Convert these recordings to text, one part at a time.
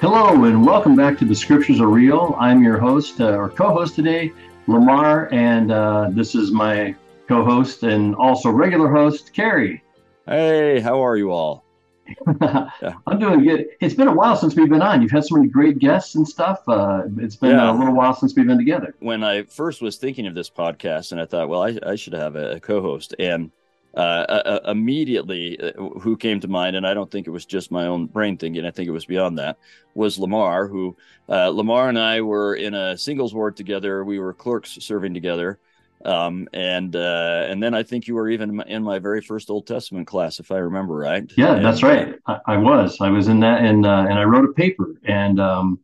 Hello, and welcome back to The Scriptures Are Real. I'm your host uh, or co host today, Lamar, and uh, this is my co host and also regular host, Kerry. Hey, how are you all? I'm doing good. It's been a while since we've been on. You've had so many great guests and stuff. Uh, it's been yeah. a little while since we've been together. When I first was thinking of this podcast, and I thought, well, I, I should have a, a co-host, and uh, uh, uh immediately, uh, who came to mind, and I don't think it was just my own brain thinking. I think it was beyond that. Was Lamar, who uh, Lamar and I were in a singles ward together. We were clerks serving together um, and uh, and then I think you were even in my very first Old Testament class, if I remember right. Yeah, and, that's right. I, I, was. I was in that, and uh, and I wrote a paper, and um,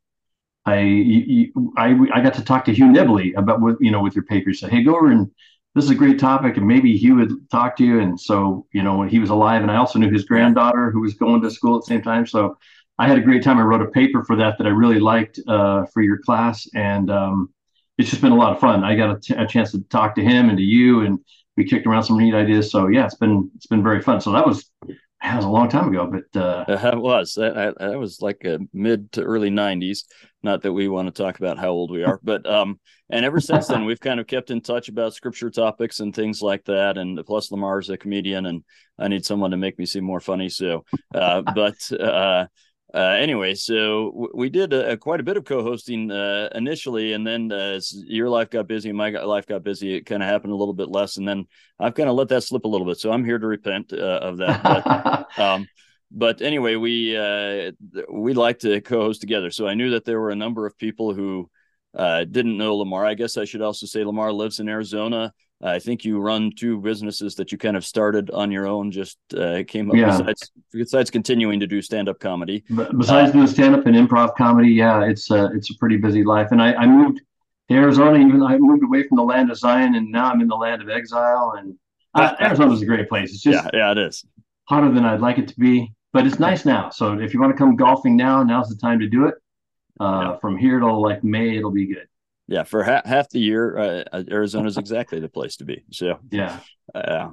I, you, I I got to talk to Hugh Nibley about what you know with your paper. Said, "Hey, go over and this is a great topic, and maybe Hugh would talk to you." And so you know when he was alive, and I also knew his granddaughter who was going to school at the same time. So I had a great time. I wrote a paper for that that I really liked uh, for your class, and um, it's just been a lot of fun. I got a, t- a chance to talk to him and to you, and we kicked around some neat ideas. So yeah, it's been it's been very fun. So that was that was a long time ago, but uh, it was that, that was like a mid to early '90s. Not that we want to talk about how old we are, but um, and ever since then we've kind of kept in touch about scripture topics and things like that. And plus Lamar's a comedian, and I need someone to make me seem more funny. So, uh, but uh, uh, anyway, so w- we did uh, quite a bit of co-hosting uh, initially, and then uh, as your life got busy, my life got busy. It kind of happened a little bit less, and then I've kind of let that slip a little bit. So I'm here to repent uh, of that. But, um, but anyway, we uh, we like to co-host together. So I knew that there were a number of people who didn't know Lamar. I guess I should also say Lamar lives in Arizona. I think you run two businesses that you kind of started on your own. Just uh, came up yeah. besides besides continuing to do stand up comedy. But besides uh, doing stand up and improv comedy, yeah, it's a it's a pretty busy life. And I, I moved to Arizona. Even I moved away from the land of Zion, and now I'm in the land of exile. And uh, Arizona's a great place. It's just yeah, yeah, it is hotter than I'd like it to be, but it's nice now. So if you want to come golfing now, now's the time to do it. Uh, yeah. From here till like May, it'll be good yeah, for ha- half the year, uh, uh Arizona is exactly the place to be. So yeah. Uh,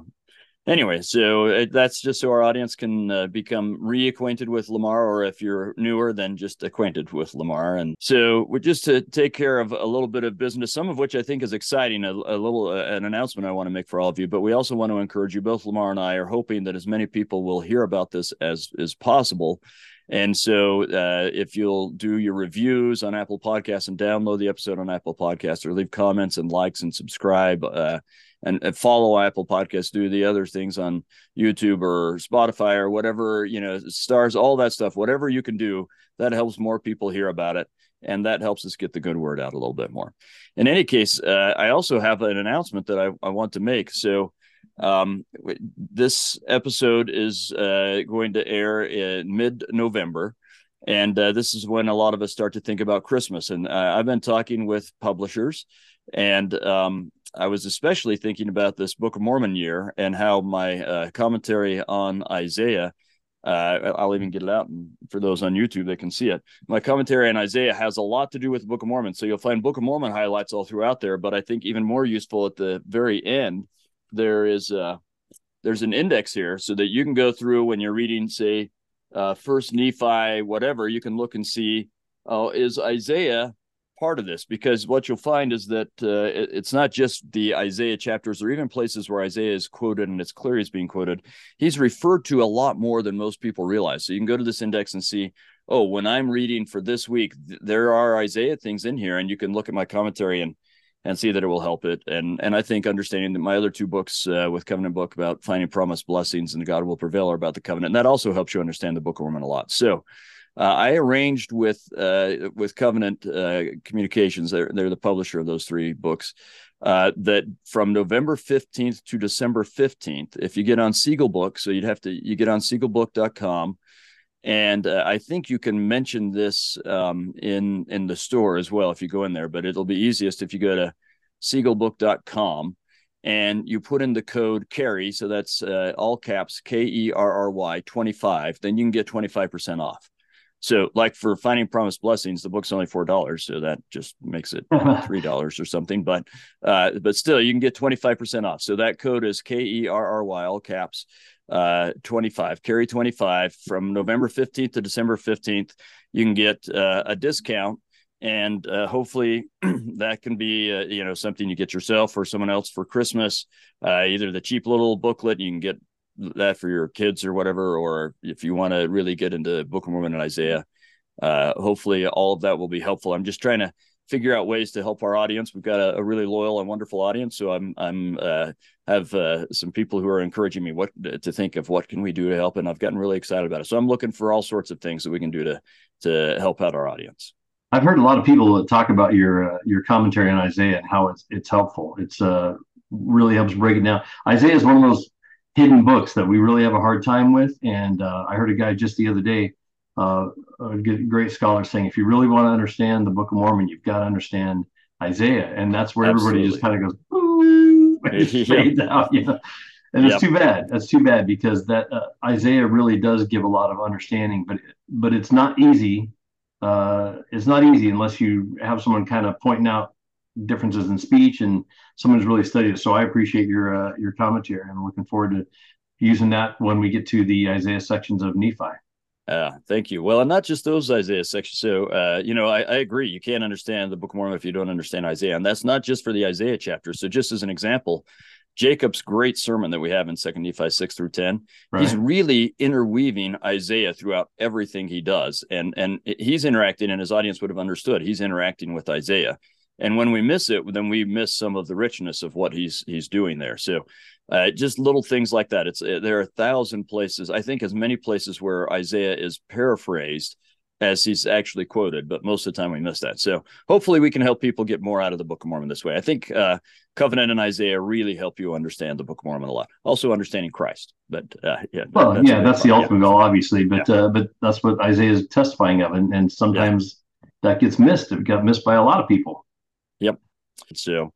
anyway, so it, that's just so our audience can uh, become reacquainted with Lamar, or if you're newer, then just acquainted with Lamar. And so, we just to take care of a little bit of business, some of which I think is exciting, a, a little uh, an announcement I want to make for all of you. But we also want to encourage you. Both Lamar and I are hoping that as many people will hear about this as is possible and so, uh, if you'll do your reviews on Apple Podcasts and download the episode on Apple Podcasts, or leave comments and likes and subscribe, uh, and, and, follow Apple Podcasts, do the other things on YouTube or Spotify or whatever you know, stars, all that stuff, whatever you can do, that helps more people hear about it, and that helps us get the good word out a little bit more. In any case, uh, I also have an announcement that I, I want to make. So um, this episode is uh, going to air in mid November. And uh, this is when a lot of us start to think about Christmas. And uh, I've been talking with publishers, and um, I was especially thinking about this Book of Mormon year and how my uh, commentary on Isaiah. Uh, I'll even get it out, for those on YouTube, they can see it. My commentary on Isaiah has a lot to do with the Book of Mormon, so you'll find Book of Mormon highlights all throughout there. But I think even more useful at the very end there is a there's an index here so that you can go through when you're reading, say, uh, First Nephi, whatever. You can look and see, oh, is Isaiah part of this? Because what you'll find is that uh, it, it's not just the Isaiah chapters or even places where Isaiah is quoted and it's clear he's being quoted. He's referred to a lot more than most people realize. So you can go to this index and see, oh, when I'm reading for this week, th- there are Isaiah things in here, and you can look at my commentary and and see that it will help it. And and I think understanding that my other two books uh, with Covenant book about finding promised blessings and God will prevail are about the covenant. And that also helps you understand the Book of Mormon a lot. So uh, I arranged with uh, with Covenant uh, Communications. They're they're the publisher of those three books. Uh, that from November 15th to December 15th, if you get on Seagull Book, so you'd have to you get on seagullbook.com and uh, I think you can mention this um, in in the store as well if you go in there. But it'll be easiest if you go to seagullbook.com and you put in the code Kerry. So that's uh, all caps K E R R Y twenty five. Then you can get twenty five percent off. So, like for finding promised blessings, the book's only four dollars, so that just makes it three dollars or something. But, uh, but still, you can get twenty five percent off. So that code is K E R R Y, all caps, uh, 25, Kerry 25 from November 15th to December 15th. You can get uh, a discount and uh, hopefully that can be uh, you know something you get yourself or someone else for christmas uh, either the cheap little booklet you can get that for your kids or whatever or if you want to really get into book of mormon and isaiah uh, hopefully all of that will be helpful i'm just trying to figure out ways to help our audience we've got a, a really loyal and wonderful audience so i'm i'm uh, have uh, some people who are encouraging me what to think of what can we do to help and i've gotten really excited about it so i'm looking for all sorts of things that we can do to to help out our audience I've heard a lot of people talk about your uh, your commentary on Isaiah and how it's it's helpful. It's uh really helps break it down. Isaiah is one of those hidden books that we really have a hard time with. And uh, I heard a guy just the other day, uh, a great scholar, saying if you really want to understand the Book of Mormon, you've got to understand Isaiah, and that's where Absolutely. everybody just kind of goes, Ooh, fades out, you know. And it's yep. too bad. That's too bad because that uh, Isaiah really does give a lot of understanding, but but it's not easy uh, it's not easy unless you have someone kind of pointing out differences in speech and someone's really studied it. So I appreciate your uh, your commentary. I'm looking forward to using that when we get to the Isaiah sections of Nephi. Uh, thank you. Well, and not just those Isaiah sections. So, uh, you know, I, I, agree. You can't understand the Book of Mormon if you don't understand Isaiah, and that's not just for the Isaiah chapter. So, just as an example, Jacob's great sermon that we have in Second Nephi six through ten. Right. He's really interweaving Isaiah throughout everything he does, and and he's interacting, and his audience would have understood. He's interacting with Isaiah, and when we miss it, then we miss some of the richness of what he's he's doing there. So, uh, just little things like that. It's uh, there are a thousand places. I think as many places where Isaiah is paraphrased as he's actually quoted, but most of the time we miss that. So hopefully we can help people get more out of the Book of Mormon this way. I think uh, Covenant and Isaiah really help you understand the Book of Mormon a lot. Also understanding Christ, but uh, yeah. Well, that's yeah, that's the ultimate goal, obviously, but yeah. uh, but that's what Isaiah is testifying of, and, and sometimes yeah. that gets missed. It got missed by a lot of people. Yep. So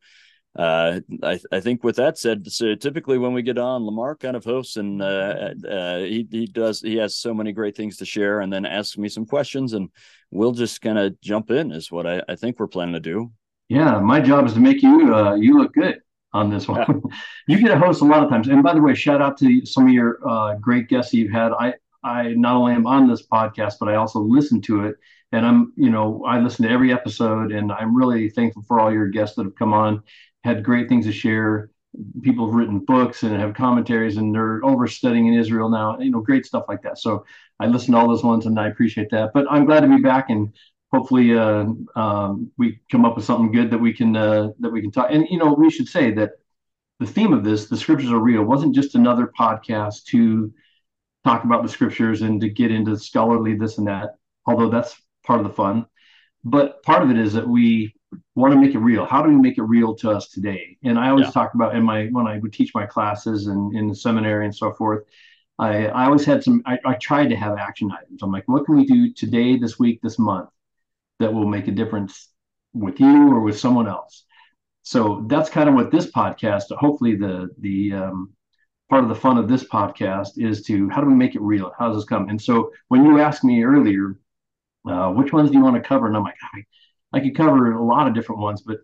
uh, I, I think with that said, so typically when we get on, Lamar kind of hosts, and uh, uh, he he does he has so many great things to share, and then asks me some questions, and we'll just kind of jump in. Is what I, I think we're planning to do. Yeah, my job is to make you uh, you look good on this one. Yeah. you get a host a lot of times, and by the way, shout out to some of your uh, great guests you've had. I I not only am on this podcast, but I also listen to it, and I'm you know I listen to every episode, and I'm really thankful for all your guests that have come on had great things to share. People have written books and have commentaries, and they're over studying in Israel now. You know, great stuff like that. So I listen to all those ones, and I appreciate that. But I'm glad to be back, and hopefully uh, um, we come up with something good that we can uh, that we can talk. And you know, we should say that the theme of this, the scriptures are real, wasn't just another podcast to talk about the scriptures and to get into scholarly this and that. Although that's part of the fun, but part of it is that we want to make it real. How do we make it real to us today? And I always yeah. talk about in my when I would teach my classes and in the seminary and so forth. I, I always had some. I, I tried to have action items. I'm like, what can we do today, this week, this month, that will make a difference with you or with someone else? So that's kind of what this podcast. Hopefully, the the um, part of the fun of this podcast is to how do we make it real? How does this come? And so when you asked me earlier, uh, which ones do you want to cover? And I'm like, I could cover a lot of different ones, but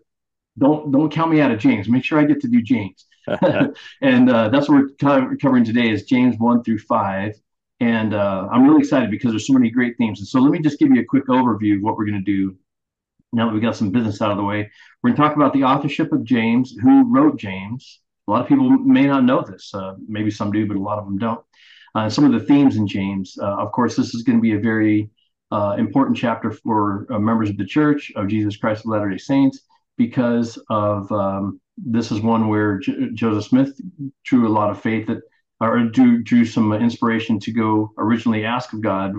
don't don't count me out of James. Make sure I get to do James, and uh, that's what we're covering today is James one through five. And uh, I'm really excited because there's so many great themes. And so let me just give you a quick overview of what we're going to do now that we got some business out of the way. We're going to talk about the authorship of James, who wrote James. A lot of people may not know this. Uh, maybe some do, but a lot of them don't. Uh, some of the themes in James. Uh, of course, this is going to be a very uh, important chapter for uh, members of the Church of Jesus Christ of Latter day Saints because of um, this is one where J- Joseph Smith drew a lot of faith that, or drew, drew some inspiration to go originally ask of God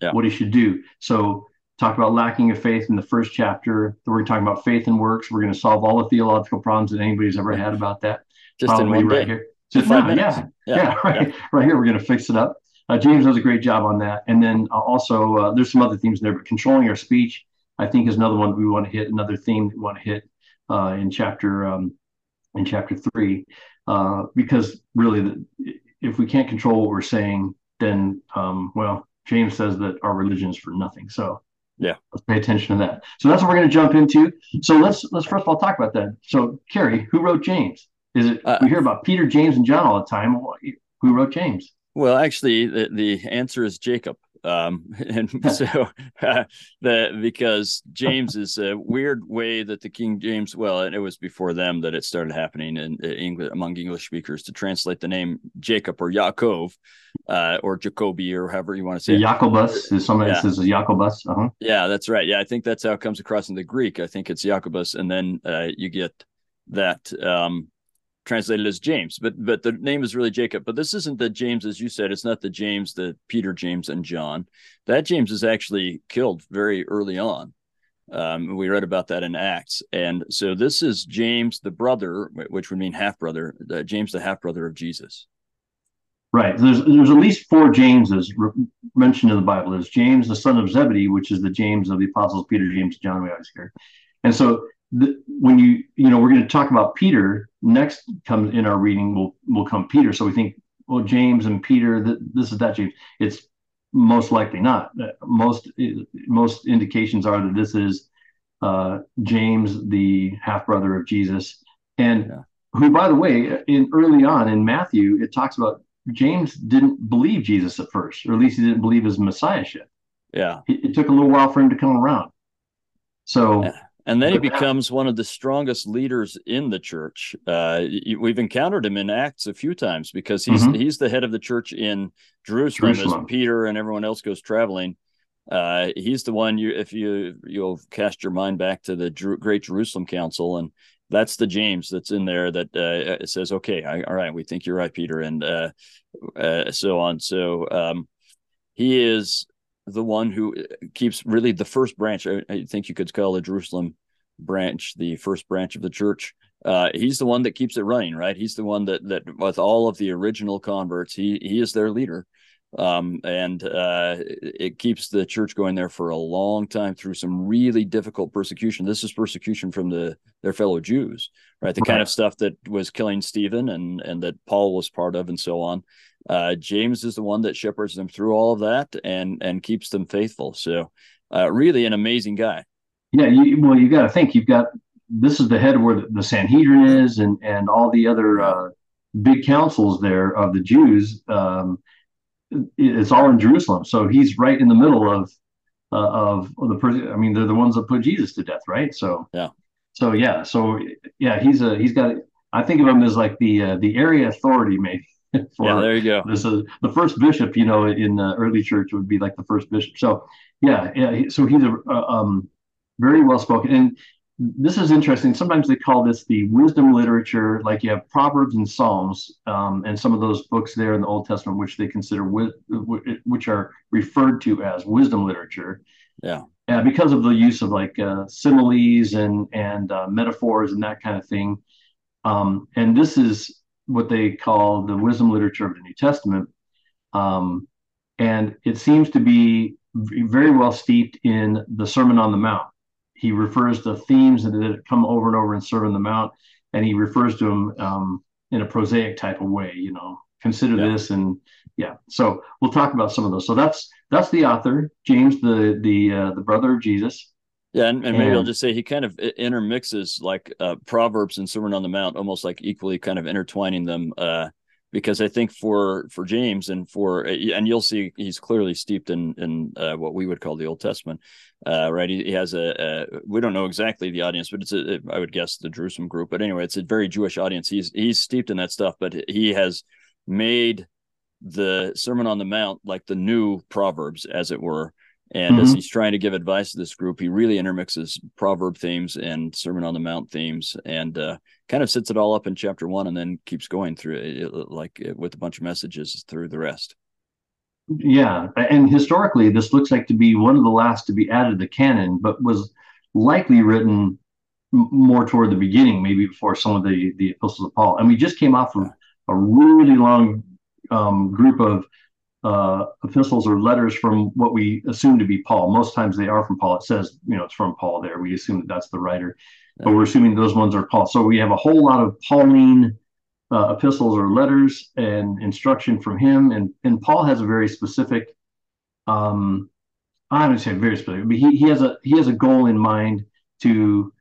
yeah. what he should do. So, talk about lacking of faith in the first chapter. We're talking about faith and works. We're going to solve all the theological problems that anybody's ever had about that. Just Probably in one right day. here. Just minutes. Yeah, yeah, yeah, right, yeah. right here. We're going to fix it up. Uh, James does a great job on that. And then uh, also, uh, there's some other themes there, but controlling our speech, I think, is another one we want to hit. Another theme that we want to hit uh, in chapter um, in chapter three, uh, because really, the, if we can't control what we're saying, then um, well, James says that our religion is for nothing. So yeah, let's pay attention to that. So that's what we're going to jump into. So let's let's first of all talk about that. So Kerry, who wrote James? Is it uh, we hear about Peter, James, and John all the time? who wrote James? Well, actually, the, the answer is Jacob. Um, and so uh, the because James is a weird way that the King James, well, and it was before them that it started happening in, in English among English speakers to translate the name Jacob or Yaakov, uh, or Jacoby or however you want to say Jacobus is somebody yeah. says Jacobus. Uh-huh. Yeah, that's right. Yeah, I think that's how it comes across in the Greek. I think it's Jacobus, and then uh, you get that um, translated as James, but but the name is really Jacob. But this isn't the James, as you said. It's not the James, the Peter, James, and John. That James is actually killed very early on. Um, we read about that in Acts, and so this is James, the brother, which would mean half brother, uh, James, the half brother of Jesus. Right. There's there's at least four Jameses mentioned in the Bible. There's James, the son of Zebedee, which is the James of the apostles Peter, James, John. We always hear, and so the, when you you know we're going to talk about Peter next comes in our reading will will come Peter. So we think well James and Peter that this is that James. It's most likely not. Most most indications are that this is uh, James, the half brother of Jesus, and yeah. who, by the way, in early on in Matthew, it talks about James didn't believe Jesus at first, or at least he didn't believe his messiahship. Yeah, it, it took a little while for him to come around. So. Yeah and then he becomes one of the strongest leaders in the church. Uh, we've encountered him in Acts a few times because he's mm-hmm. he's the head of the church in Jerusalem, Jerusalem. as Peter and everyone else goes traveling. Uh, he's the one you if you you'll cast your mind back to the Great Jerusalem Council, and that's the James that's in there that uh, says, "Okay, I, all right, we think you're right, Peter," and uh, uh, so on. So um, he is the one who uh, keeps really the first branch. I, I, think you could call the Jerusalem branch the first branch of the church. Uh, he's the one that keeps it running, right? He's the one that that with all of the original converts, he he is their leader, um, and uh, it keeps the church going there for a long time through some really difficult persecution. This is persecution from the their fellow Jews, right? The right. kind of stuff that was killing Stephen and and that Paul was part of, and so on uh, James is the one that shepherds them through all of that and and keeps them faithful. So, uh, really, an amazing guy. Yeah, you, well, you got to think you've got this is the head where the, Sanhedrin is, and and all the other uh, big councils there of the Jews. Um, it's all in Jerusalem, so he's right in the middle of uh, of, of the person. I mean, they're the ones that put Jesus to death, right? So yeah, so yeah, so yeah, he's a he's got. I think of him as like the uh, the area authority, maybe for yeah, there you go. This is the first bishop, you know, in the early church would be like the first bishop. So yeah, yeah. So he's a um, very well spoken, and this is interesting. Sometimes they call this the wisdom literature. Like you have Proverbs and Psalms, um, and some of those books there in the Old Testament, which they consider with, which are referred to as wisdom literature. Yeah. Uh, because of the use of like uh, similes and and uh, metaphors and that kind of thing. Um, and this is what they call the wisdom literature of the New Testament. Um, and it seems to be very well steeped in the Sermon on the Mount. He refers to themes that come over and over in Sermon on the Mount, and he refers to them um, in a prosaic type of way. You know, consider yeah. this, and yeah. So we'll talk about some of those. So that's that's the author, James, the the uh, the brother of Jesus. Yeah, and, and maybe and, I'll just say he kind of intermixes like uh, Proverbs and Sermon on the Mount, almost like equally kind of intertwining them. Uh, because I think for for James and for uh, and you'll see he's clearly steeped in in uh, what we would call the Old Testament, uh, right? He, he has a, a, we don't know exactly the audience, but it's a I would guess the Jerusalem group, but anyway, it's a very Jewish audience. He's he's steeped in that stuff, but he has made the Sermon on the Mount like the new Proverbs, as it were, and mm-hmm. as he's trying to give advice to this group, he really intermixes proverb themes and Sermon on the Mount themes and uh, kind of sets it all up in chapter one and then keeps going through it, like with a bunch of messages through the rest. Yeah. And historically, this looks like to be one of the last to be added to the canon, but was likely written more toward the beginning, maybe before some of the, the epistles of Paul. And we just came off of a really long um, group of uh, epistles or letters from what we assume to be Paul. Most times they are from Paul. It says, you know, it's from Paul there. We assume that that's the writer, yeah. but we're assuming those ones are Paul. So we have a whole lot of Pauline uh, epistles or letters and instruction from him. And, and Paul has a very specific, um, I don't say very specific, but he, he has a he has a goal in mind to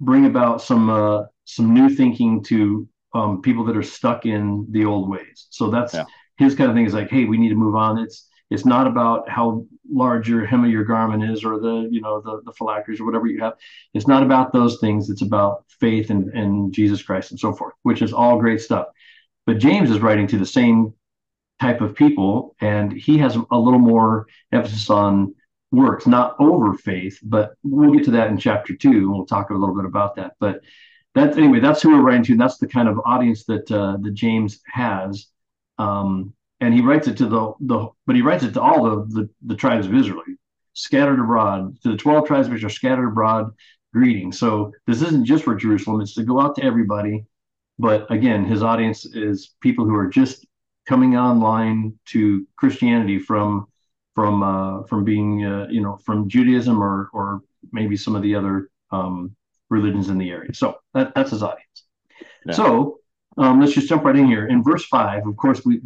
bring about some uh, some new thinking to um, people that are stuck in the old ways. So that's Yeah. His kind of thing is like, hey, we need to move on. It's it's not about how large your hem of your garment is or the you know the the phylacteries or whatever you have. It's not about those things. It's about faith and and Jesus Christ and so forth, which is all great stuff. But James is writing to the same type of people, and he has a little more emphasis on works, not over faith. But we'll get to that in chapter two, we'll talk a little bit about that. But that's anyway. That's who we're writing to. And that's the kind of audience that uh, that James has. Um, and he writes it to the the but he writes it to all the the, the tribes of Israel. Scattered abroad. To the 12 tribes which are scattered abroad greeting. So this isn't just for Jerusalem. It's to go out to everybody. But again his audience is people who are just coming online to Christianity from from uh, from being uh, you know from Judaism or or maybe some of the other um, religions in the area. So that, that's his audience. Yeah. so um, let's just jump right in here. In verse five, of course, we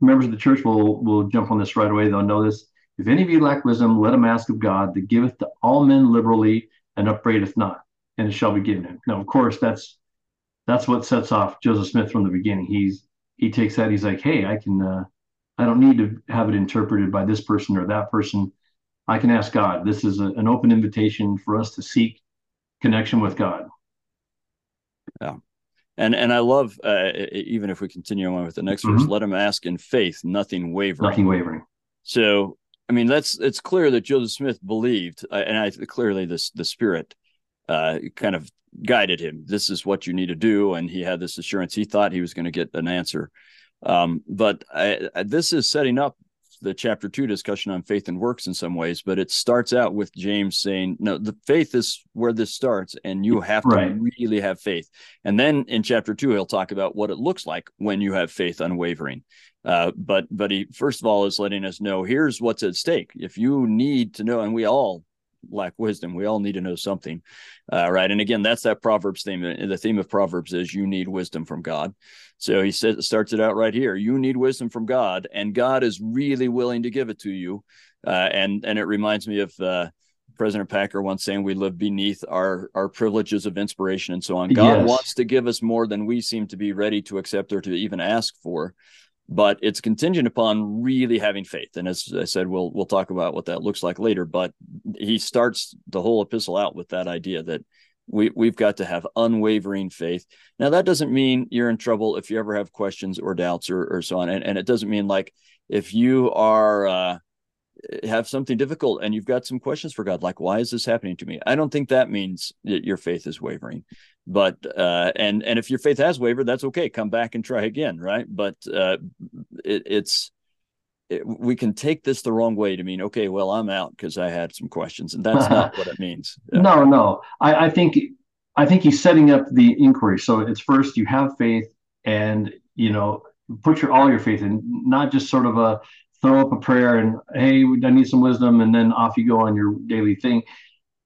members of the church will will jump on this right away. They'll know this. If any of you lack wisdom, let him ask of God that giveth to all men liberally and upbraideth not, and it shall be given him. Now, of course, that's that's what sets off Joseph Smith from the beginning. He's he takes that. He's like, hey, I can. Uh, I don't need to have it interpreted by this person or that person. I can ask God. This is a, an open invitation for us to seek connection with God. And and I love uh, even if we continue on with the next verse, Mhm. let him ask in faith, nothing wavering. Nothing wavering. So I mean, that's it's clear that Joseph Smith believed, uh, and I clearly this the Spirit uh, kind of guided him. This is what you need to do, and he had this assurance. He thought he was going to get an answer, um, but I, I, this is setting up the chapter two discussion on faith and works in some ways. But it starts out with James saying, "No, the faith is where this starts, and you have to Right. really have faith." And then in chapter two, he'll talk about what it looks like when you have faith unwavering. Uh, but but he first of all is letting us know here's what's at stake. If you need to know, and we all lack wisdom, we all need to know something, uh, right? And again, that's that Proverbs theme. The theme of Proverbs is you need wisdom from God. So he says starts it out right here. You need wisdom from God, and God is really willing to give it to you. Uh, and and it reminds me of uh, President Packer once saying we live beneath our our privileges of inspiration and so on. God Yes. wants to give us more than we seem to be ready to accept or to even ask for but it's contingent upon really having faith. And as I said, we'll we'll talk about what that looks like later. But he starts the whole epistle out with that idea that we we've got to have unwavering faith. Now that doesn't mean you're in trouble if you ever have questions or doubts or or so on. And and it doesn't mean like if you are uh have something difficult and you've got some questions for God, like why is this happening to me? I don't think that means that your faith is wavering but uh and and if your faith has wavered that's okay come back and try again right but uh it, it's it, we can take this the wrong way to mean okay well i'm out because i had some questions and that's not what it means Yeah. No, no. I, I think I think he's setting up the inquiry. So it's first you have faith, and you know put your all your faith in, not just sort of a throw up a prayer and hey, I need some wisdom, and then off you go on your daily thing.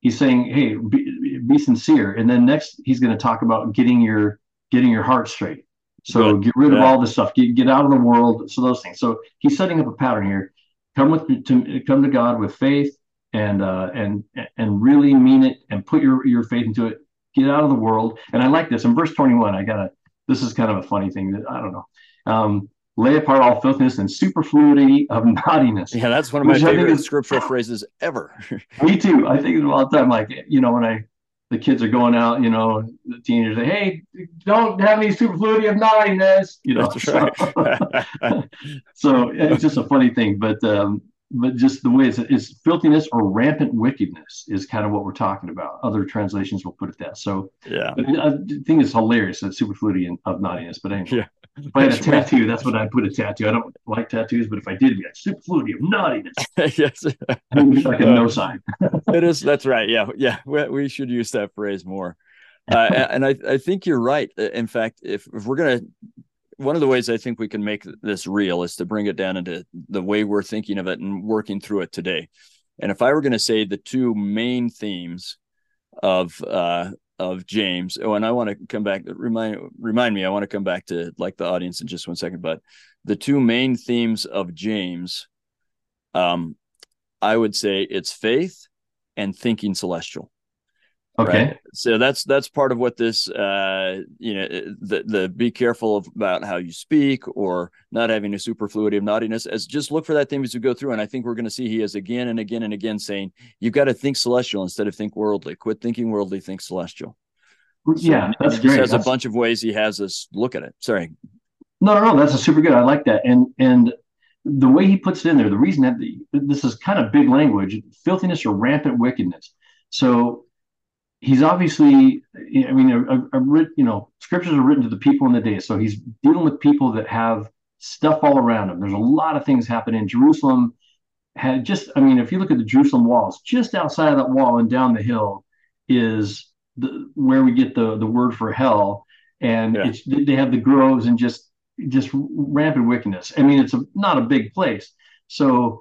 He's saying, hey, be, be sincere, and then next he's going to talk about getting your getting your heart straight. So Good. get rid of all this stuff, get get out of the world. So those things. So he's setting up a pattern here. Come with to come to God with faith and uh, and and really mean it and put your your faith into it. Get out of the world. And I like this in verse 21. I gotta. This is kind of a funny thing that I don't know. Um, lay apart all filthiness and superfluity of naughtiness. yeah that's one of my Which I think favorite is- scriptural phrases ever Me too. I think of it all the time. Like you know when I the kids are going out, you know, the teenagers say, "Hey, don't have any superfluity of naughtiness," you know. that's so- right so it's just a funny thing, but um, but just the way it's, it's filthiness or rampant wickedness is kind of what we're talking about. Other translations will put it that. So yeah I think it's hilarious that superfluity and- of naughtiness. But anyway, Yeah. If I had a tattoo, that's what I'd put a tattoo. I don't like tattoos, but if I did, yeah, superfluity of naughtiness. yes. Like a no sign. it is that's right. Yeah yeah. We, we should use that phrase more. Uh, and I, I think you're right. In fact if, if we're gonna one of the ways i think we can make this real is to bring it down into the way we're thinking of it and working through it today. And if i were going to say the two main themes of uh of james oh and i want to come back remind remind me i want to come back to like the audience in just one second but the two main themes of james um i would say it's faith and thinking celestial. Okay. Right? So that's that's part of what this uh you know the the be careful of, about how you speak or not having a superfluity of naughtiness. As just look for that theme as you go through and I think we're going to see he is again and again and again saying you've got to think celestial instead of think worldly. Quit thinking worldly think celestial. So yeah that's great. has that's... a bunch of ways he has us look at it. Sorry. No no no that's a super good I like that. And and the way he puts it in there the reason that the, this is kind of big language filthiness or rampant wickedness. So he's obviously i mean a, a, a, you know scriptures are written to the people in the day. So he's dealing with people that have stuff all around him. There's a lot of things happening. Jerusalem had just i mean if you look at the jerusalem walls just outside of that wall and down the hill is the where we get the the word for hell. And yeah. it's they have the groves and just just rampant wickedness. I mean it's a, not a big place. So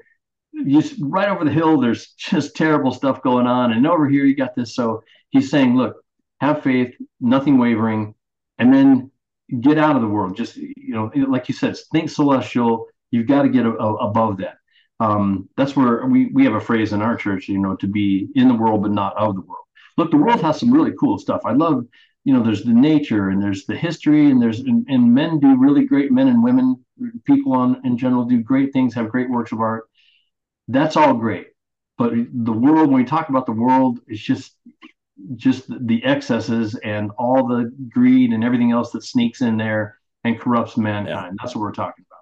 just right over the hill there's just terrible stuff going on and over here you got this so he's saying, look, have faith, nothing wavering, and then get out of the world. Just, you know, like you said, think celestial. You've got to get a, a, above that. Um, that's where we, we have a phrase in our church, you know, to be in the world, but not of the world. Look, the world has some really cool stuff. I love, you know, there's the nature and there's the history and there's, and, and men do really great, men and women, people on in general do great things, have great works of art. That's all great. But the world, when we talk about the world, it's just just the excesses and all the greed and everything else that sneaks in there and corrupts mankind. Yeah. That's what we're talking about.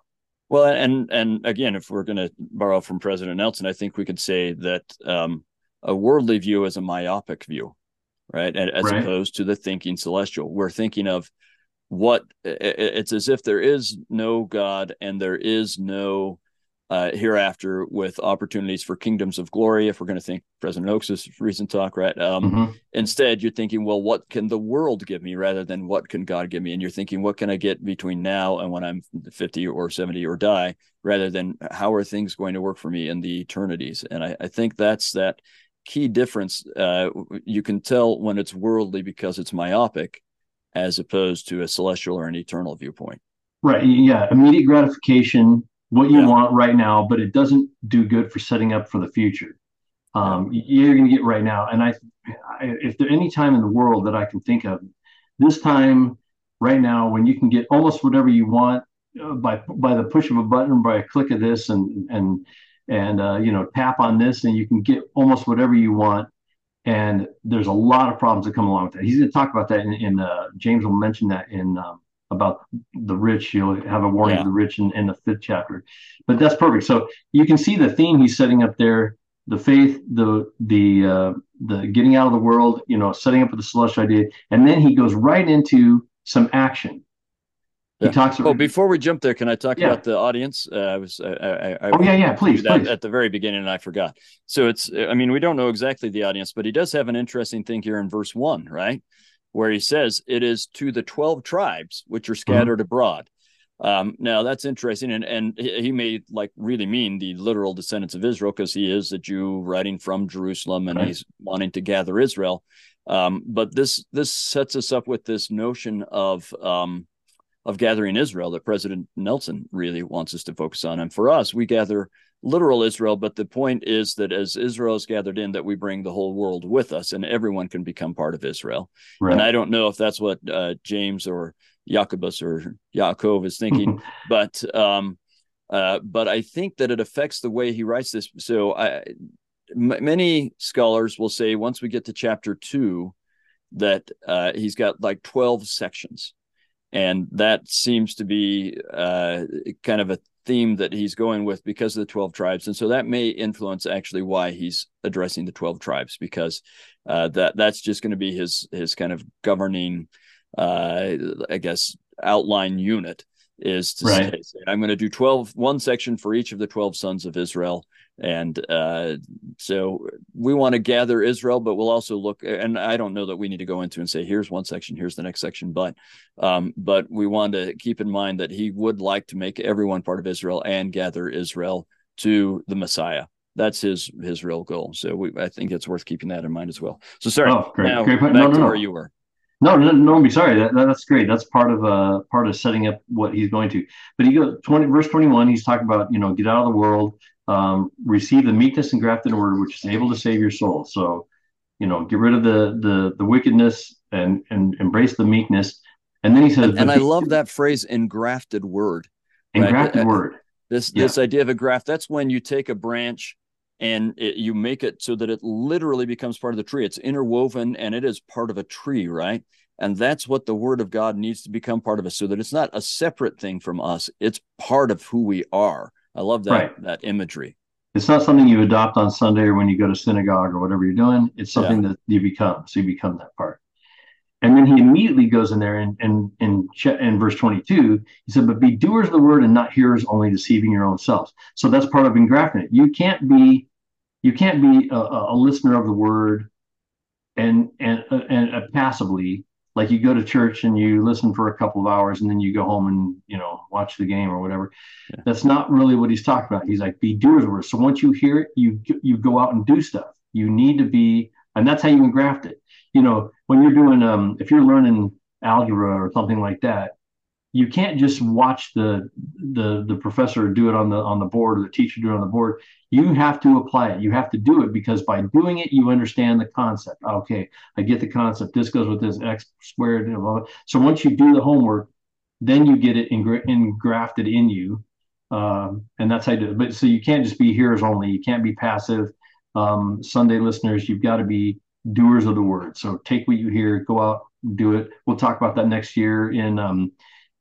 Well, and and again, if we're going to borrow from President Nelson, I think we could say that um, a worldly view is a myopic view, right? As right. opposed to the thinking celestial. We're thinking of what it's as if there is no God and there is no uh, hereafter with opportunities for kingdoms of glory. If we're going to think President Oaks' recent talk, right? Um, mm-hmm. Instead, you're thinking, well, what can the world give me rather than what can God give me? And you're thinking, what can I get between now and when I'm 50 or 70 or die, rather than how are things going to work for me in the eternities? And I, I think that's that key difference. Uh, you can tell when it's worldly because it's myopic, as opposed to a celestial or an eternal viewpoint. Right. Yeah. Immediate gratification what you yeah. want right now, but it doesn't do good for setting up for the future. Um. You're going to get right now. And I, I, if there any time in the world that I can think of, this time right now when you can get almost whatever you want uh, by by the push of a button, by a click of this, and and and uh, you know tap on this, and you can get almost whatever you want. And there's a lot of problems that come along with that. He's going to talk about that in, in uh, James will mention that in um, about the rich. You'll have a warning yeah. of the rich in, in the fifth chapter. But that's perfect. So you can see the theme he's setting up there: the faith, the the uh, the getting out of the world, you know, setting up with the celestial idea, and then he goes right into some action. He yeah. talks. About, oh, before we jump there, can I talk yeah. about the audience? Uh, I was. I, I, I oh yeah, yeah. Please, please. At the very beginning, and I forgot. So it's. I mean, we don't know exactly the audience, but he does have an interesting thing here in verse one, right? Where he says it is to the 12 tribes which are mm-hmm. scattered mm-hmm. abroad. Um, now that's interesting, and and he may like really mean the literal descendants of Israel because he is a Jew writing from Jerusalem and right. he's wanting to gather Israel. Um, but this this sets us up with this notion of um, of gathering Israel that President Nelson really wants us to focus on. And for us, we gather literal Israel, but the point is that as Israel is gathered in, that we bring the whole world with us, and everyone can become part of Israel. Right. And I don't know if that's what uh, James or Jacobus or Yaakov is thinking, but um, uh, but I think that it affects the way he writes this. So I, m- many scholars will say once we get to chapter two, that uh, he's got like twelve sections and that seems to be uh, kind of a theme that he's going with because of the 12 tribes and so that may influence actually why he's addressing the 12 tribes because uh, that that's just going to be his his kind of governing uh, i guess outline unit is to right. say, I'm going to do 12, one section for each of the 12 sons of Israel. And uh, so we want to gather Israel, but we'll also look, and I don't know that we need to go into and say, here's one section, here's the next section, but, um, but we want to keep in mind that he would like to make everyone part of Israel and gather Israel to the Messiah. That's his his real goal. So we, I think it's worth keeping that in mind as well. So sorry. Oh, great. Now, great. back no, no, to no. where you were. No, no, no, be sorry. That, that's great. That's part of uh part of setting up what he's going to. But he goes twenty verse twenty one. He's talking about you know get out of the world, um, receive the meekness and grafted word, which is able to save your soul. So you know, get rid of the the the wickedness and and embrace the meekness. And then he says, and, and I love that phrase, engrafted word. Engrafted right? word. This yeah. this idea of a graft. That's when you take a branch and it, you make it so that it literally becomes part of the tree. It's interwoven and it is part of a tree, right? And that's what the word of God needs to become part of us so that it's not a separate thing from us. It's part of who we are. I love that right. that imagery. It's not something you adopt on Sunday or when you go to synagogue or whatever you're doing. It's something yeah. that you become. So you become that part. And then he immediately goes in there and in, in, in, in verse 22, he said, But be doers of the word and not hearers only, deceiving your own selves. So that's part of engrafting it. You can't be you can't be a, a listener of the word and and uh, and, and passively like you go to church and you listen for a couple of hours and then you go home and you know watch the game or whatever. Yeah. that's not really what he's talking about. He's like be doers. Of it so once you hear it you you go out and do stuff. You need to be and that's how you engraft it. You know when you're doing um if you're learning algebra or something like that you can't just watch the the the professor do it on the on the board or the teacher do it on the board. You have to apply it. You have to do it because by doing it you understand the concept. Okay i get the concept. This goes with this x squared blah, blah, so once you do the homework then you get it engra- engrafted in you. Um, and that's how you do it. But so you can't just be hearers only. You can't be passive. Um, sunday listeners you've got to be doers of the word. So take what you hear go out do it. We'll talk about that next year in um,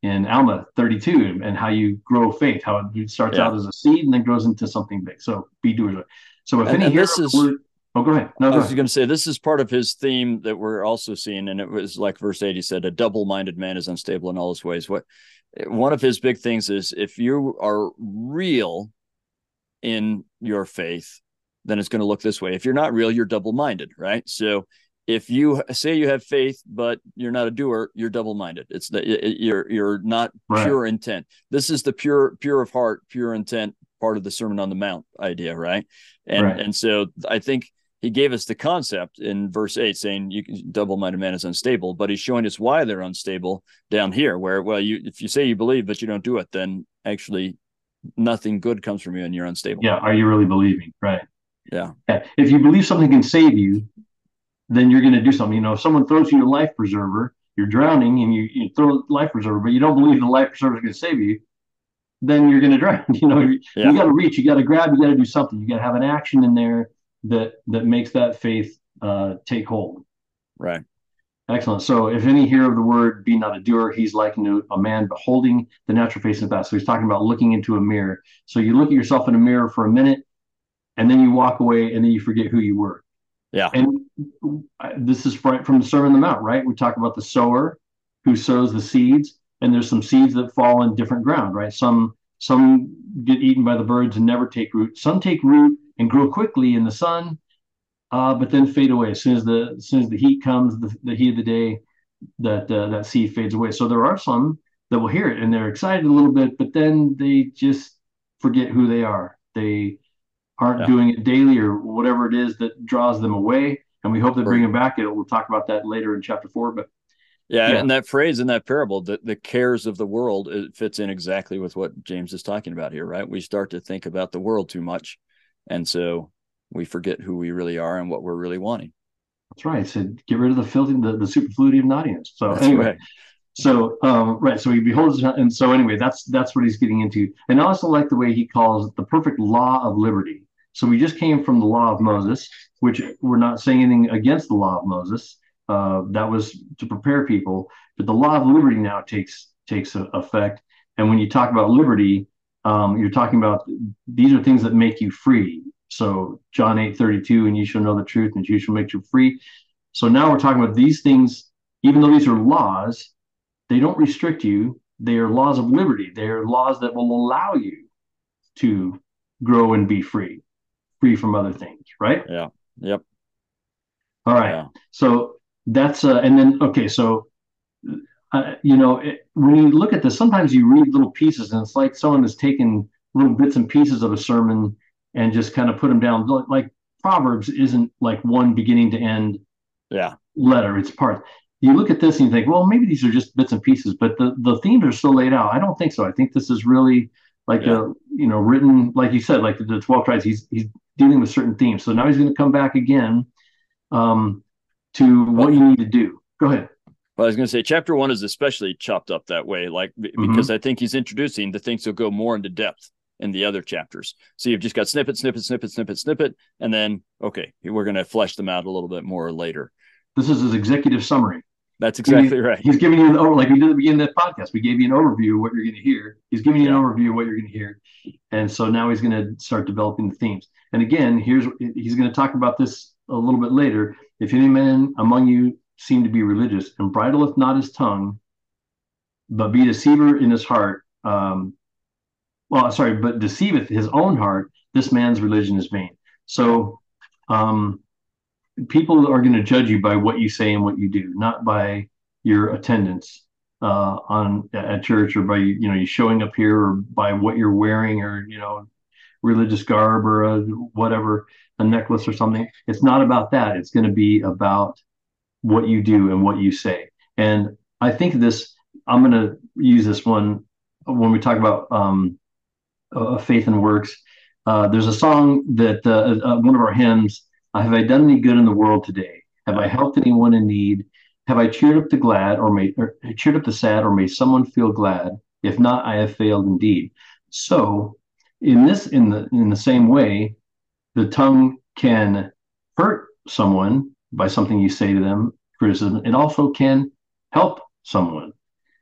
in Alma 32 and how you grow faith, how it starts yeah. out as a seed and then grows into something big. So be doers. So if and, any and this is, oh, go ahead. No, go I was going to say this is part of his theme that we're also seeing, and it was like verse 8. He said, "A double-minded man is unstable in all his ways." What one of his big things is if you are real in your faith, then it's going to look this way. If you're not real, you're double-minded, right? So if you say you have faith but you're not a doer you're double-minded it's that you're you're not right. pure intent this is the pure pure of heart pure intent part of the sermon on the mount idea right and right. and so i think he gave us the concept in verse 8 saying you double-minded man is unstable but he's showing us why they're unstable down here where well you if you say you believe but you don't do it then actually nothing good comes from you and you're unstable yeah are you really believing right yeah. yeah. If you believe something can save you, then you're going to do something. You know, if someone throws you a life preserver, you're drowning and you, you throw a life preserver, but you don't believe the life preserver is going to save you, then you're going to drown. You know, you, yeah. you got to reach, you got to grab, you got to do something. You got to have an action in there that that makes that faith uh, take hold. Right. Excellent. So, if any hear of the word, be not a doer, he's like a man beholding the natural face of God. So, he's talking about looking into a mirror. So, you look at yourself in a mirror for a minute, and then you walk away, and then you forget who you were. Yeah. And this is from the Sermon on the Mount, right? We talk about the sower who sows the seeds, and there's some seeds that fall in different ground, right? Some some get eaten by the birds and never take root. Some take root and grow quickly in the sun, uh, but then fade away as soon as the as soon as the heat comes, the, the heat of the day, that uh, that seed fades away. So there are some that will hear it and they're excited a little bit, but then they just forget who they are. They aren't yeah. doing it daily or whatever it is that draws them away. And we hope to bring them back. It. We'll talk about that later in chapter four. But yeah, yeah. and that phrase in that parable, the, the cares of the world, it fits in exactly with what James is talking about here, right? We start to think about the world too much. And so we forget who we really are and what we're really wanting. That's right. So get rid of the filthy, the, the superfluity of naughtiness. So That's anyway, right. so um, right. So he beholds, and so anyway, that's that's what he's getting into. And I also like the way he calls the perfect law of liberty. So we just came from the law of Moses, which we're not saying anything against the law of Moses. Uh, that was to prepare people, but the law of liberty now takes takes effect. And when you talk about liberty, um, you're talking about these are things that make you free. So John 8 32, and you shall know the truth, and you shall make you free. So now we're talking about these things, even though these are laws, they don't restrict you. They are laws of liberty. They are laws that will allow you to grow and be free free from other things, right? Yeah. Yep. All right. Yeah. So that's uh, and then okay. So uh, you know, it, when you look at this, sometimes you read little pieces, and it's like someone has taken little bits and pieces of a sermon and just kind of put them down. Like Proverbs isn't like one beginning to end yeah letter; it's part. You look at this and you think, well, maybe these are just bits and pieces, but the the themes are still laid out. I don't think so. I think this is really like yeah. a you know written like you said, like the, the twelve tribes. He's he's dealing with certain themes. So now he's going to come back again um, to what you need to do. Go ahead. Well, I was going to say chapter one is especially chopped up that way, like mm-hmm. because I think he's introducing the things that will go more into depth in the other chapters. So you've just got snippet, snippet, snippet, snippet, snippet, and then okay, we're going to flesh them out a little bit more later. This is his executive summary. That's exactly right. He's giving you an over, like we did at the beginning of the podcast. We gave you an overview of what you're going to hear. He's giving you an overview of what you're going to hear, and so now he's going to start developing the themes. And again, here's he's going to talk about this a little bit later. If any man among you seem to be religious and bridleth not his tongue, but be deceiver in his heart, um, well, sorry, but deceiveth his own heart, this man's religion is vain. So, um, people are going to judge you by what you say and what you do, not by your attendance uh, on at church or by you know you showing up here or by what you're wearing or you know religious garb or a, whatever a necklace or something. It's not about that. It's going to be about what you do and what you say. And I think this. I'm going to use this one when we talk about um, uh, faith and works. Uh, there's a song that uh, uh, one of our hymns have I done any good in the world today? Have I helped anyone in need? Have I cheered up the glad or made or cheered up the sad or made someone feel glad? If not, I have failed indeed. So in this in the in the same way, the tongue can hurt someone by something you say to them, criticism. It also can help someone.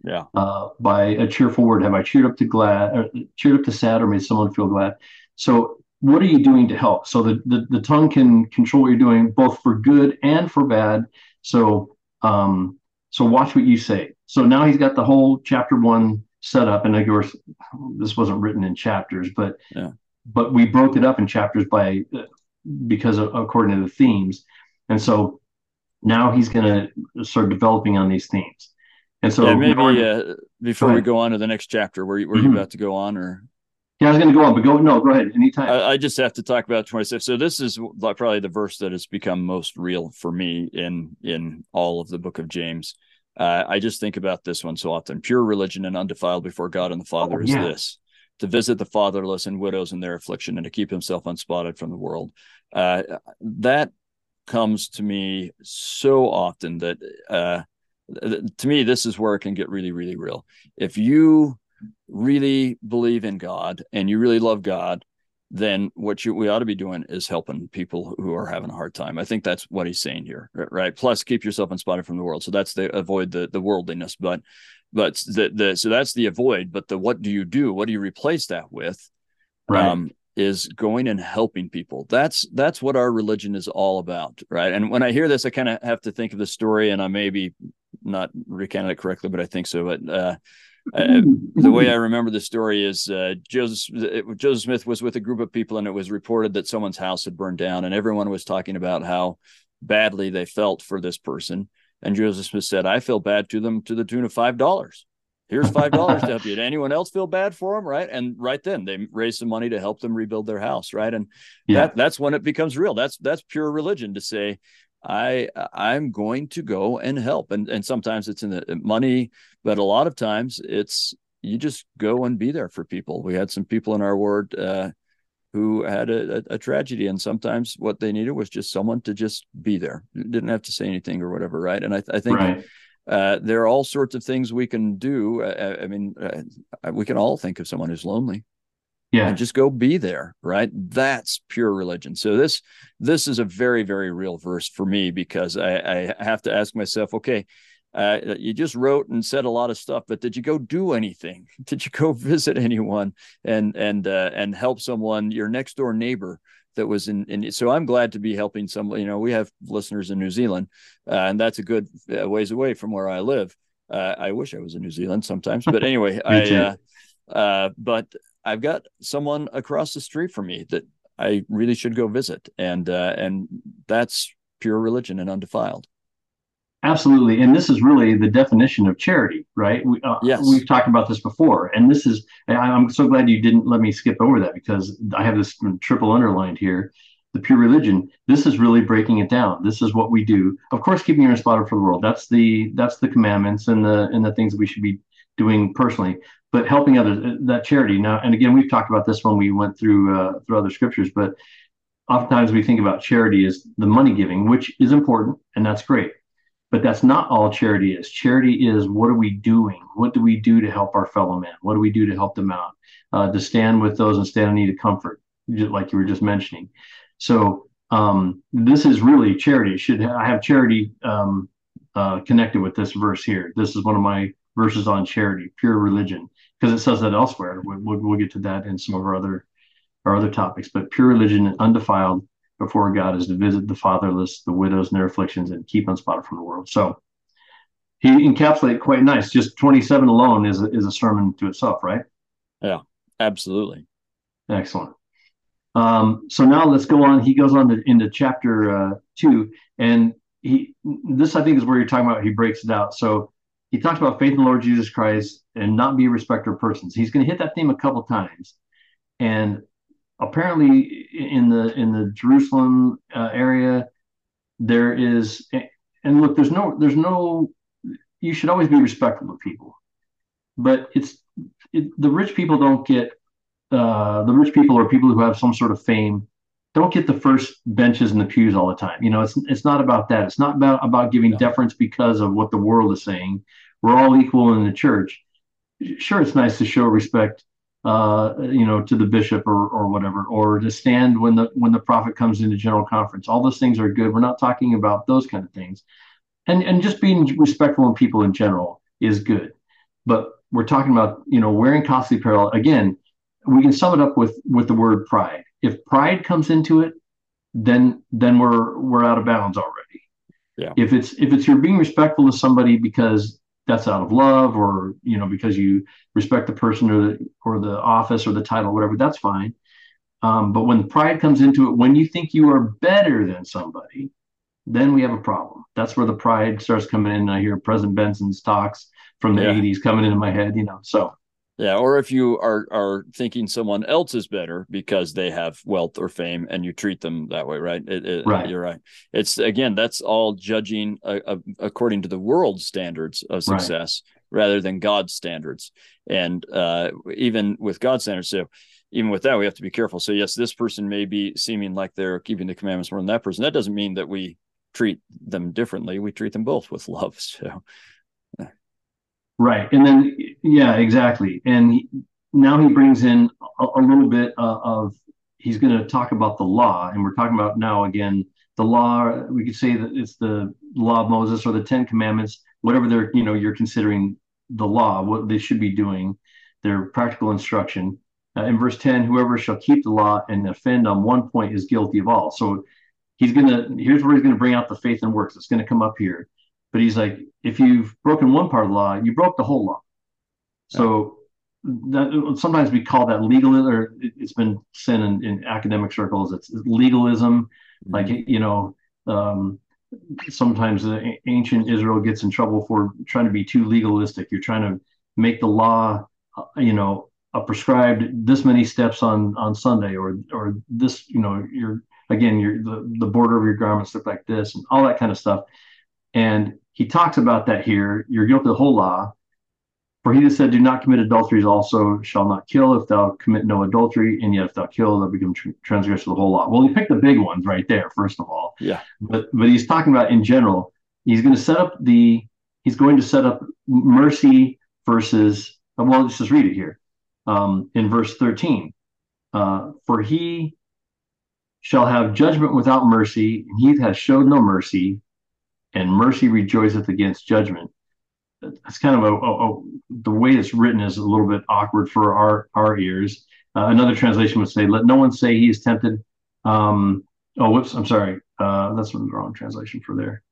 Yeah. Uh, by a cheerful word. Have I cheered up the glad or cheered up the sad or made someone feel glad? So what are you doing to help? So the, the, the tongue can control what you're doing both for good and for bad. So um, so watch what you say. So now he's got the whole chapter one set up, and of course this wasn't written in chapters, but yeah. but we broke it up in chapters by because of, according to the themes, and so now he's going to start developing on these themes. And so yeah, maybe uh, before we go on to the next chapter, where, where mm-hmm. you about to go on, or yeah, I was going to go on, but go no, go ahead anytime. I, I, just have to talk about 26. So this is probably the verse that has become most real for me in in all of the book of James. Uh, I just think about this one so often. Pure religion and undefiled before God and the Father oh, is yeah. this: to visit the fatherless and widows in their affliction, and to keep himself unspotted from the world. Uh, that comes to me so often that uh, to me this is where it can get really, really real. If you really believe in God and you really love God, then what you, we ought to be doing is helping people who are having a hard time. I think that's what he's saying here, right? Plus, keep yourself unspotted from the world. So that's the avoid the the worldliness, but but the the so that's the avoid. But the what do you do? What do you replace that with? Right. Um, is going and helping people. That's that's what our religion is all about, right? And when I hear this, I kind of have to think of the story, and I may be not recounting it correctly, but I think so. But uh, uh, the way I remember the story is uh, Joseph it, Joseph Smith was with a group of people, and it was reported that someone's house had burned down, and everyone was talking about how badly they felt for this person. And Joseph Smith said, "I feel bad to them to the tune of five dollars. Here's five dollars to help you. Did anyone else feel bad for them? Right? And right then they raised some money to help them rebuild their house. Right? And yeah. that that's when it becomes real. That's that's pure religion to say." I I'm going to go and help. And and sometimes it's in the money, but a lot of times it's you just go and be there for people. We had some people in our ward uh, who had a, a, tragedy, and sometimes what they needed was just someone to just be there. Didn't have to say anything or whatever, right? And I, I think right. uh, there are all sorts of things we can do. I, I mean, uh, we can all think of someone who's lonely yeah and just go be there right that's pure religion so this this is a very very real verse for me because i i have to ask myself okay uh, you just wrote and said a lot of stuff, but did you go do anything? Did you go visit anyone and and uh, and help someone, your next door neighbor that was in, in? So I'm glad to be helping someone. You know, we have listeners in New Zealand, uh, and that's a good uh, ways away from where I live. Uh, I wish I was in New Zealand sometimes, but anyway, I. Uh, but I've got someone across the street from me that I really should go visit, and uh, and that's pure religion and undefiled. Absolutely, and this is really the definition of charity, right? We, uh, yes, we've talked about this before, and this is. I'm so glad you didn't let me skip over that because I have this triple underlined here. The pure religion. This is really breaking it down. This is what we do. Of course, keeping your spotted for the world. That's the that's the commandments and the and the things we should be doing personally but helping others that charity now and again we've talked about this when we went through uh, through other scriptures but oftentimes we think about charity as the money giving, which is important and that's great. But that's not all charity is. Charity is what are we doing? What do we do to help our fellow man? What do we do to help them out? Uh, to stand with those and stand in need of comfort, like you were just mentioning. So um, this is really charity. Should I have charity um, uh, connected with this verse here? This is one of my verses on charity, pure religion, because it says that elsewhere. We'll, we'll, get to that in some of our other our other topics. But pure religion, and undefiled, before God is to visit the fatherless, the widows and their afflictions, and keep unspotted from the world. So he encapsulated quite nice. Just 27 alone is a, is a sermon to itself, right? Yeah, absolutely. Excellent. Um, so now let's go on. He goes on to, into chapter uh, two, and he this I think is where you're talking about. He breaks it out. So he talks about faith in the Lord Jesus Christ and not be a respecter of persons. He's going to hit that theme a couple times, and apparently in the in the Jerusalem uh, area there is and look there's no there's no you should always be respectful of people. But it's it, the rich people don't get uh, the rich people or people who have some sort of fame don't get the first benches in the pews all the time you know it's it's not about that it's not about about giving yeah. deference because of what the world is saying we're all equal in the church sure it's nice to show respect uh, you know, to the bishop or, or whatever, or to stand when the when the prophet comes into general conference. All those things are good. We're not talking about those kind of things, and and just being respectful of people in general is good. But we're talking about you know wearing costly apparel. Again, we can sum it up with with the word pride. If pride comes into it, then then we're we're out of bounds already. Yeah. If it's if it's you're being respectful to somebody because that's out of love or you know because you respect the person or the or the office or the title whatever that's fine um, but when pride comes into it when you think you are better than somebody then we have a problem that's where the pride starts coming in i hear president benson's talks from the yeah. 80s coming into my head you know so yeah, or if you are are thinking someone else is better because they have wealth or fame, and you treat them that way, right? It, it, right. You're right. It's again, that's all judging uh, according to the world's standards of success right. rather than God's standards. And uh, even with God's standards, so even with that, we have to be careful. So yes, this person may be seeming like they're keeping the commandments more than that person. That doesn't mean that we treat them differently. We treat them both with love. So Right. And then, yeah, exactly. And he, now he brings in a, a little bit uh, of, he's going to talk about the law. And we're talking about now, again, the law, we could say that it's the law of Moses or the 10 commandments, whatever they're, you know, you're considering the law, what they should be doing, their practical instruction. Uh, in verse 10, whoever shall keep the law and offend on one point is guilty of all. So he's going to, here's where he's going to bring out the faith and works. It's going to come up here. But he's like, if you've broken one part of the law, you broke the whole law. So that sometimes we call that legalism, or it's been said in, in academic circles. It's legalism, mm-hmm. like you know. Um, sometimes the ancient Israel gets in trouble for trying to be too legalistic. You're trying to make the law, uh, you know, a prescribed this many steps on on Sunday, or or this, you know, you're again, your the, the border of your garments look like this, and all that kind of stuff. And he talks about that here. You're guilty of the whole law. For he that said, Do not commit adulteries also shall not kill if thou commit no adultery, and yet if thou kill, thou become tr- transgressor of the whole law. Well, he picked the big ones right there, first of all. Yeah. But but he's talking about in general. He's going to set up the he's going to set up mercy versus well, let's just read it here. Um, in verse 13. Uh, for he shall have judgment without mercy, and he has showed no mercy, and mercy rejoiceth against judgment. It's kind of a, a, a, the way it's written is a little bit awkward for our our ears. Uh, another translation would say, "Let no one say he is tempted." Um, oh, whoops! I'm sorry. Uh, that's the wrong translation for there.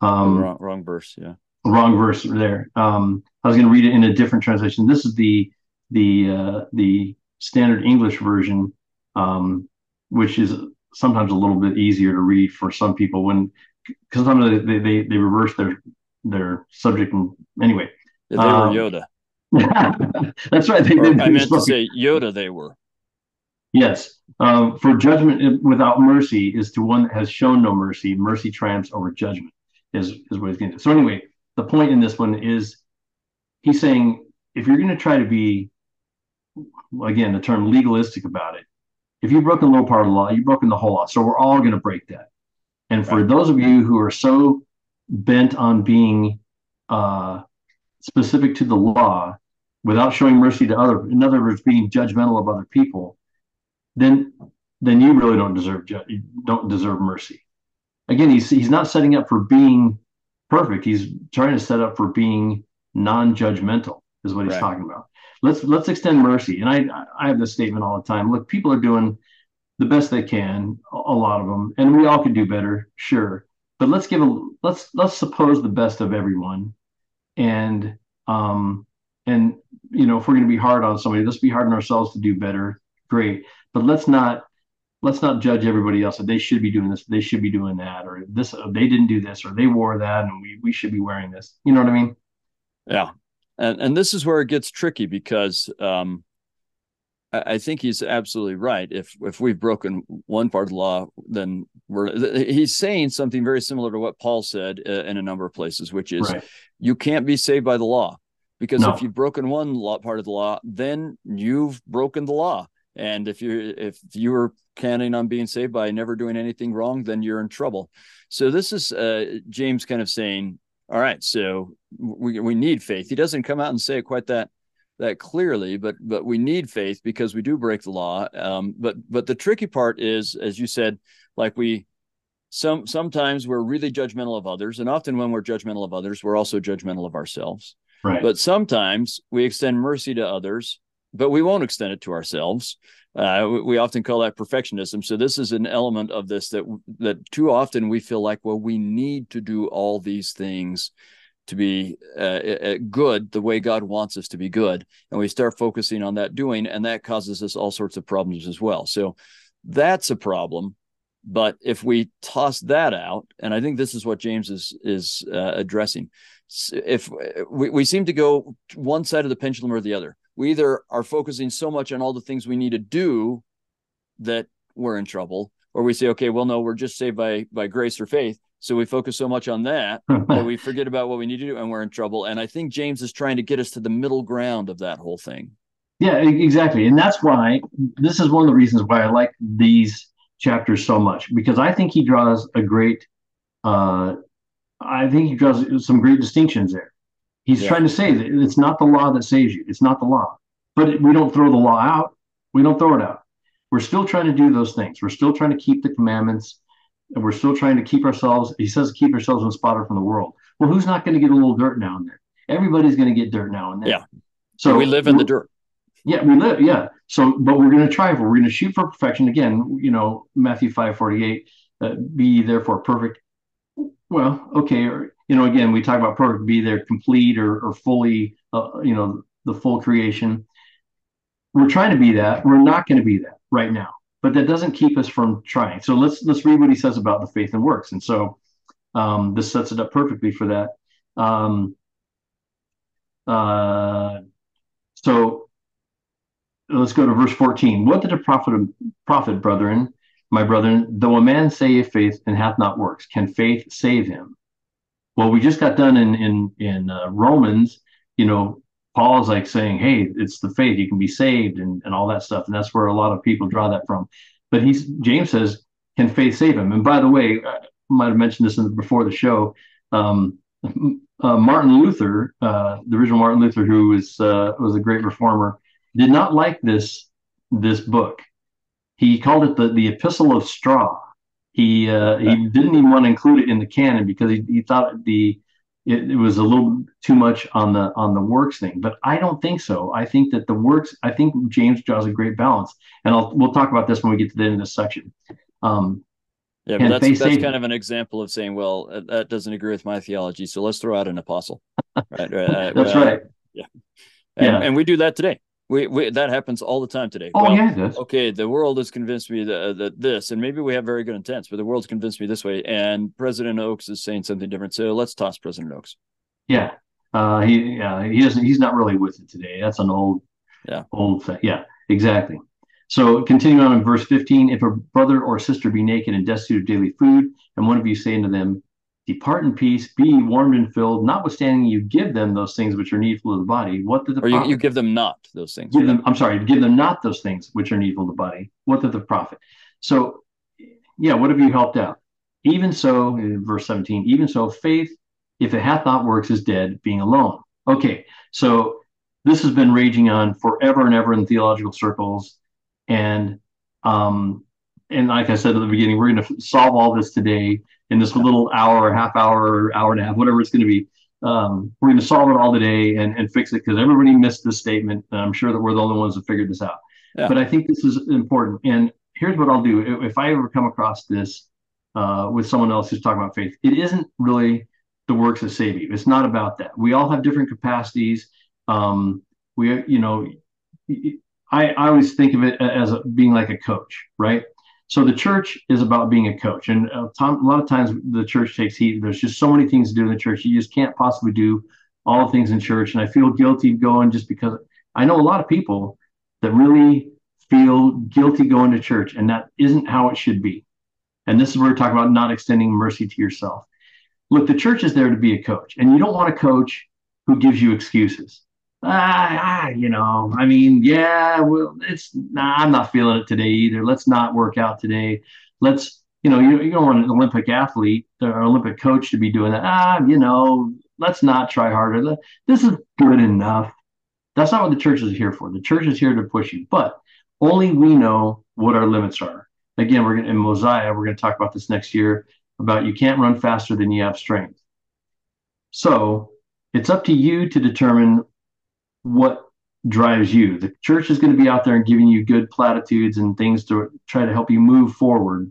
Um, wrong, wrong verse. Yeah. Wrong verse there. Um, I was going to read it in a different translation. This is the the uh, the standard English version, um, which is sometimes a little bit easier to read for some people when sometimes they, they they reverse their their subject and anyway. they were um, Yoda. that's right. They, they, I meant to say Yoda. They were. Yes. Um, for judgment without mercy is to one that has shown no mercy. Mercy triumphs over judgment. Is is what he's getting. So anyway, the point in this one is he's saying if you're going to try to be again the term legalistic about it, if you've broken a little part of the law, you've broken the whole law. So we're all going to break that. And for right. those of you who are so bent on being uh, specific to the law without showing mercy to other, in other words, being judgmental of other people, then then you really don't deserve ju- don't deserve mercy. Again, he's he's not setting up for being perfect. He's trying to set up for being non-judgmental, is what he's right. talking about. Let's let's extend mercy. And I I have this statement all the time. Look, people are doing the best they can, a lot of them, and we all could do better, sure. But let's give a let's let's suppose the best of everyone, and um and you know if we're going to be hard on somebody, let's be hard on ourselves to do better. Great, but let's not let's not judge everybody else that they should be doing this, they should be doing that, or this they didn't do this, or they wore that, and we we should be wearing this. You know what I mean? Yeah, and and this is where it gets tricky because um, I, think he's absolutely right. If if we've broken one part of the law, then we're he's saying something very similar to what Paul said uh, in a number of places, which is right. you can't be saved by the law because no. if you've broken one law part of the law, then you've broken the law and if you if you were counting on being saved by never doing anything wrong, then you're in trouble. So this is uh, James kind of saying, all right, so we we need faith. He doesn't come out and say it quite that that clearly, but but we need faith because we do break the law. Um, but but the tricky part is, as you said, like we some sometimes we're really judgmental of others, and often when we're judgmental of others, we're also judgmental of ourselves. Right. But sometimes we extend mercy to others but we won't extend it to ourselves. Uh, we, we, often call that perfectionism. So this is an element of this that that too often we feel like, well, we need to do all these things to be uh, good the way God wants us to be good, and we start focusing on that doing, and that causes us all sorts of problems as well. So that's a problem. But if we toss that out, and I think this is what James is is uh, addressing, if we, we seem to go one side of the pendulum or the other we either are focusing so much on all the things we need to do that we're in trouble or we say okay well no we're just saved by by grace or faith so we focus so much on that that we forget about what we need to do and we're in trouble and i think james is trying to get us to the middle ground of that whole thing yeah exactly and that's why this is one of the reasons why i like these chapters so much because i think he draws a great uh i think he draws some great distinctions there He's yeah. trying to say that it's not the law that saves you. It's not the law. But we don't throw the law out. We don't throw it out. We're still trying to do those things. We're still trying to keep the commandments. And we're still trying to keep ourselves, he says, keep ourselves unspotted from the world. Well, who's not going to get a little dirt now and then? Everybody's going to get dirt now and then. Yeah. So we live in the dirt. Yeah, we live. Yeah. So, but we're going to try for, we're going to shoot for perfection. Again, you know, Matthew 5 48, uh, be therefore perfect. Well, okay. Or, you know, again, we talk about perfect be there complete or, or fully, uh, you know, the full creation. We're trying to be that. We're not going to be that right now, but that doesn't keep us from trying. So let's let's read what he says about the faith and works. And so um, this sets it up perfectly for that. Um, uh, so let's go to verse 14. What did a profit, profit, brethren, my brethren, though a man say if faith and hath not works, can faith save him? Well, we just got done in in in uh, Romans. You know, Paul is like saying, "Hey, it's the faith; you can be saved," and and all that stuff. And that's where a lot of people draw that from. But he's James says, "Can faith save him?" And by the way, I might have mentioned this in, before the show. Um, uh, Martin Luther, uh, the original Martin Luther, who was uh, was a great reformer, did not like this this book. He called it the the Epistle of Straw he uh, he didn't even want to include it in the canon because he, he thought the it, it, was a little too much on the on the works thing. But I don't think so. I think that the works. I think James draws a great balance, and I'll, we'll talk about this when we get to the end of this section. Um, yeah, but that's, that's kind of an example of saying, well, that doesn't agree with my theology, so let's throw out an apostle. right, right, uh, that's uh, right. Yeah, and, yeah, and we do that today. We, we that happens all the time today. Oh well, yeah. Okay, the world has convinced me that, that this, and maybe we have very good intents, but the world's convinced me this way, and President Oaks is saying something different. So let's toss President Oaks. Yeah, uh, he yeah he doesn't he's not really with it today. That's an old yeah old thing. Yeah, exactly. So continuing on in verse 15, if a brother or sister be naked and destitute of daily food, and one of you say unto them, depart in peace, be warmed and filled, notwithstanding you give them those things which are needful of the body. What did the or you, you give them not those things? Give them, I'm sorry, give them not those things which are needful to the body. What did the profit? So, yeah, what have you helped out? Even so, verse 17, even so, faith, if it hath not works, is dead, being alone. Okay, so this has been raging on forever and ever in theological circles. And um, and like I said at the beginning, we're going to solve all this today in this little hour or half hour or hour and a half, whatever it's going to be. Um, we're going to solve it all today and, and fix it because everybody missed this statement. And I'm sure that we're the only ones that figured this out. Yeah. But I think this is important. And here's what I'll do if I ever come across this uh, with someone else who's talking about faith, it isn't really the works that save you. It's not about that. We all have different capacities. Um, we, you know, I, I always think of it as a, being like a coach, right? So the church is about being a coach, and uh, a lot of times the church takes heat. There's just so many things to do in the church. You just can't possibly do all the things in church. And I feel guilty going just because I know a lot of people that really feel guilty going to church, and that isn't how it should be. And this is where we're talking about not extending mercy to yourself. Look, the church is there to be a coach, and you don't want a coach who gives you excuses ah, you know, I mean, yeah, well, it's nah, I'm not feeling it today either. Let's not work out today. Let's, you know, you, you don't want an Olympic athlete or Olympic coach to be doing that. Ah, you know, let's not try harder. This is good enough. That's not what the church is here for. The church is here to push you, but only we know what our limits are. Again, we're going in Mosiah, we're going to talk about this next year about you can't run faster than you have strength. So it's up to you to determine what drives you. The church is going to be out there and giving you good platitudes and things to try to help you move forward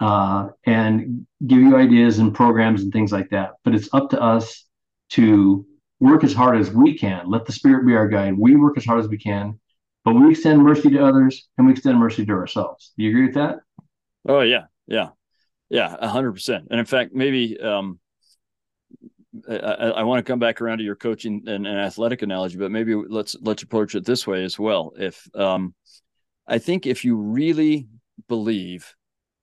uh, and give you ideas and programs and things like that. But it's up to us to work as hard as we can. Let the Spirit be our guide. We work as hard as we can, but we extend mercy to others and we extend mercy to ourselves. Do you agree with that? Oh, yeah. Yeah. Yeah. Hundred percent. And in fact, maybe, um, I, I, want to come back around to your coaching and, and, athletic analogy, but maybe let's let's approach it this way as well. If um, I think if you really believe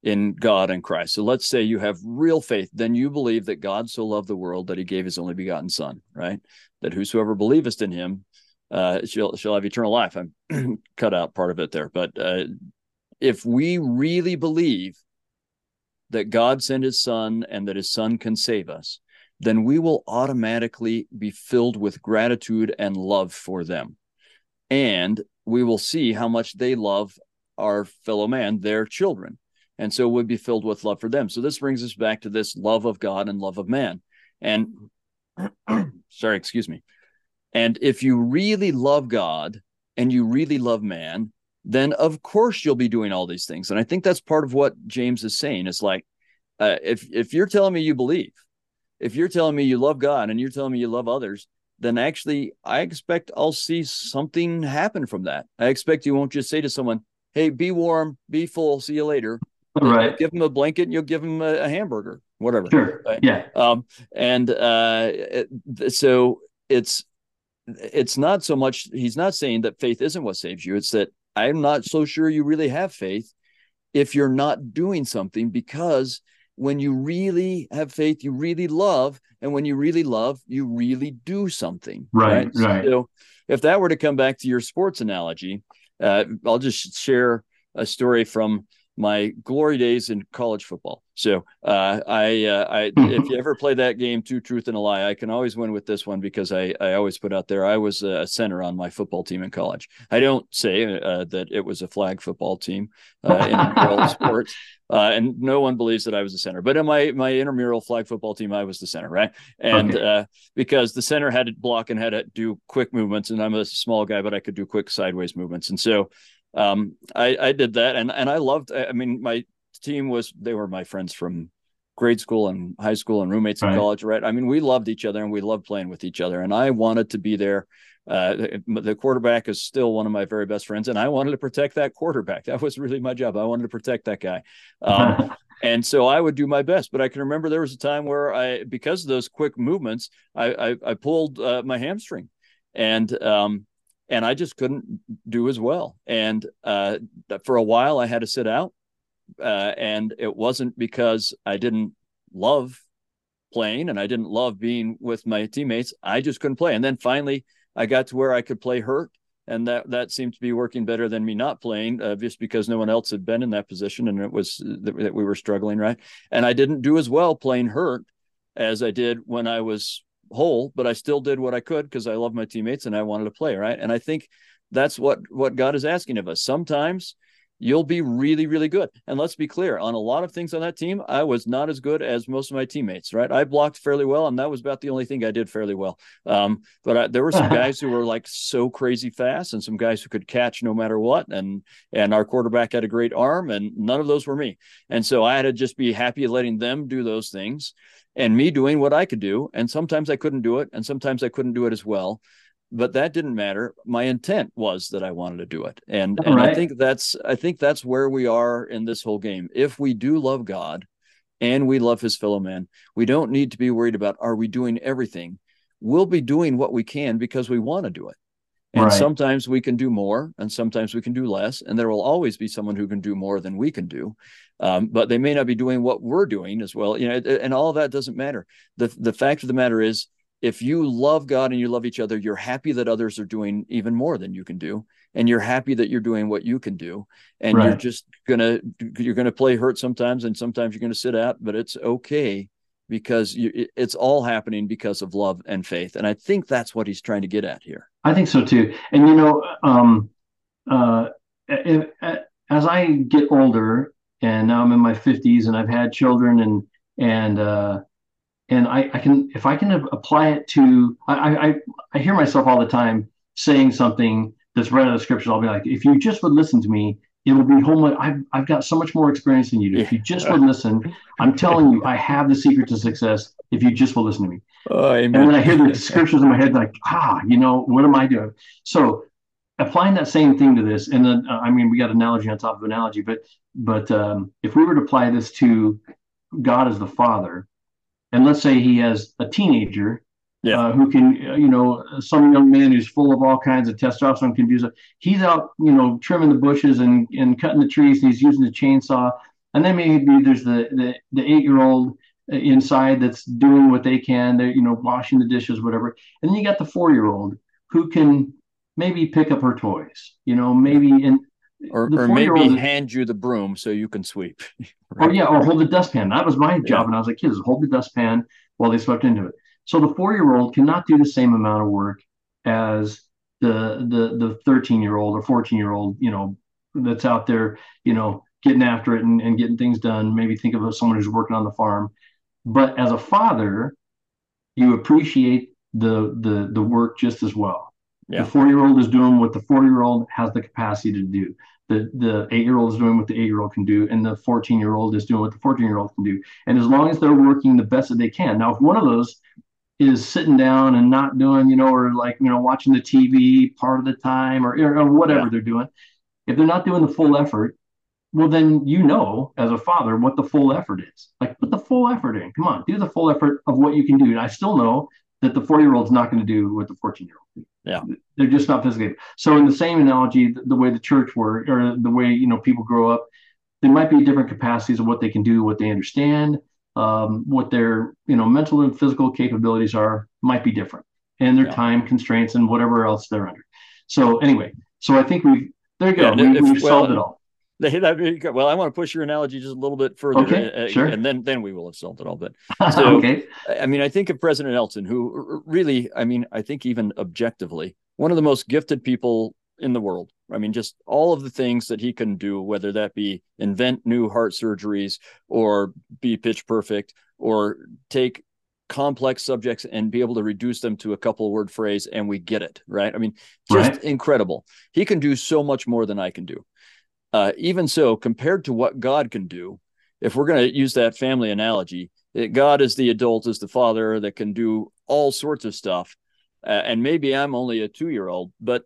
in God and Christ, so let's say you have real faith, then you believe that God so loved the world that He gave His only begotten Son, right? That whosoever believest in Him uh, shall shall have eternal life. I'm cut out part of it there, but uh, if we really believe that God sent His Son and that His Son can save us then we will automatically be filled with gratitude and love for them. And we will see how much they love our fellow man, their children. And so we'll be filled with love for them. So this brings us back to this love of God and love of man. And sorry, excuse me. And if you really love God and you really love man, then of course you'll be doing all these things. And I think that's part of what James is saying. It's like, uh, if if you're telling me you believe, if you're telling me you love God and you're telling me you love others, then actually I expect I'll see something happen from that. I expect you won't just say to someone, "Hey, be warm, be full, see you later." Right. give them a blanket and you'll give them a, a hamburger, whatever. Sure. Right? Yeah. Um, and uh, it, so it's it's not so much he's not saying that faith isn't what saves you. It's that I'm not so sure you really have faith if you're not doing something because when you really have faith, you really love, and when you really love, you really do something. Right, right. right. So, if that were to come back to your sports analogy, uh, I'll just share a story from my glory days in college football. So uh, I, uh, I, if you ever play that game, two truth and a lie, I can always win with this one because I, I always put out there I was a center on my football team in college. I don't say uh, that it was a flag football team uh, in world sports, uh, and no one believes that I was a center. But in my my intramural flag football team, I was the center, right? And okay. Uh, because the center had to block and had to do quick movements, and I'm a small guy, but I could do quick sideways movements, and so um, I, I did that, and and I loved. I mean, my team was they were my friends from grade school and high school and roommates in college, right? I mean, we loved each other and we loved playing with each other, and I wanted to be there. Uh, the, the quarterback is still one of my very best friends, and I wanted to protect that quarterback. That was really my job. I wanted to protect that guy. Um, and so I would do my best. But I can remember there was a time where I, because of those quick movements, I I, I pulled uh, my hamstring, and um, and I just couldn't do as well. And uh, for a while, I had to sit out, uh, and it wasn't because I didn't love playing and I didn't love being with my teammates. I just couldn't play. And then finally, I got to where I could play hurt. And that, that seemed to be working better than me not playing, uh, just because no one else had been in that position and it was that, that we were struggling, right? And I didn't do as well playing hurt as I did when I was whole, but I still did what I could because I love my teammates and I wanted to play, right? And I think that's what what God is asking of us. Sometimes you'll be really, really good. And let's be clear on a lot of things on that team, I was not as good as most of my teammates, right? I blocked fairly well, and that was about the only thing I did fairly well. Um, but I, there were some guys who were like so crazy fast, and some guys who could catch no matter what. And and our quarterback had a great arm, and none of those were me. And so I had to just be happy letting them do those things, and me doing what I could do. And sometimes I couldn't do it, and sometimes I couldn't do it as well but that didn't matter my intent was that i wanted to do it and and right. i think that's i think that's where we are in this whole game if we do love god and we love his fellow man we don't need to be worried about are we doing everything we'll be doing what we can because we want to do it and right. sometimes we can do more and sometimes we can do less and there will always be someone who can do more than we can do um, but they may not be doing what we're doing as well you know and all of that doesn't matter the the fact of the matter is if you love God and you love each other, you're happy that others are doing even more than you can do, and you're happy that you're doing what you can do, and right. you're just gonna you're gonna play hurt sometimes, and sometimes you're gonna sit out, but it's okay because you, it's all happening because of love and faith, and I think that's what he's trying to get at here. I think so too, and you know, um, uh, if, as I get older, and now I'm in my 50s, and I've had children, and and uh, and I, I can if I can apply it to I, I I hear myself all the time saying something that's right out of the scriptures. I'll be like, if you just would listen to me, it will be home. I've I've got so much more experience than you do. If you just would listen, I'm telling you, I have the secret to success. If you just will listen to me. Oh, and then I hear the scriptures in my head, like, ah, you know, what am I doing? So applying that same thing to this, and then uh, I mean, we got analogy on top of analogy, but but um, if we were to apply this to God as the Father, and let's say he has a teenager yeah. Uh, who can, uh, you know, some young man who's full of all kinds of testosterone can do so. He's out, you know, trimming the bushes and, and cutting the trees, and he's using the chainsaw. And then maybe there's the the, the eight year old inside that's doing what they can. They're, you know, washing the dishes, whatever. And then you got the four year old who can maybe pick up her toys, you know, maybe and or, or maybe hand you the broom so you can sweep. Oh, right? Oh yeah, or hold the dustpan. That was my job yeah. when I was a kid. Was hold the dustpan while they swept into it. So the four-year-old cannot do the same amount of work as the the the 13-year-old or 14-year-old, you know, that's out there, you know, getting after it and, and getting things done. Maybe think of someone who's working on the farm. But as a father, you appreciate the the the work just as well. Yeah. The four year old is doing what the four year old has the capacity to do. The the eight year old is doing what the eight year old can do, and the 14 year old is doing what the 14 year old can do. And as long as they're working the best that they can. Now, if one of those is sitting down and not doing, you know, or like, you know, watching the TV part of the time or, or whatever yeah. they're doing, if they're not doing the full effort, well, then you know as a father what the full effort is. Like, put the full effort in. Come on, do the full effort of what you can do. And I still know that the 40 year old's not going to do what the 14 year old yeah. They're just not physically so in the same analogy the, the way the church work or the way you know people grow up there might be different capacities of what they can do what they understand um, what their you know mental and physical capabilities are might be different. And their yeah. time constraints and whatever else they're under. So anyway so i think we've there you go. Yeah, we, have solved it all well, I want to push your analogy just a little bit further, okay, uh, sure. and then then we will have solved it all. But so, okay. I mean, I think of President Nelson, who really, I mean, I think even objectively, one of the most gifted people in the world. I mean, just all of the things that he can do, whether that be invent new heart surgeries or be pitch perfect or take complex subjects and be able to reduce them to a couple word phrase and we get it right i mean just right. incredible he can do so much more than i can do uh, even so, compared to what God can do, if we're going to use that family analogy, God is the adult, is the father that can do all sorts of stuff. Uh, and maybe I'm only a two year old, but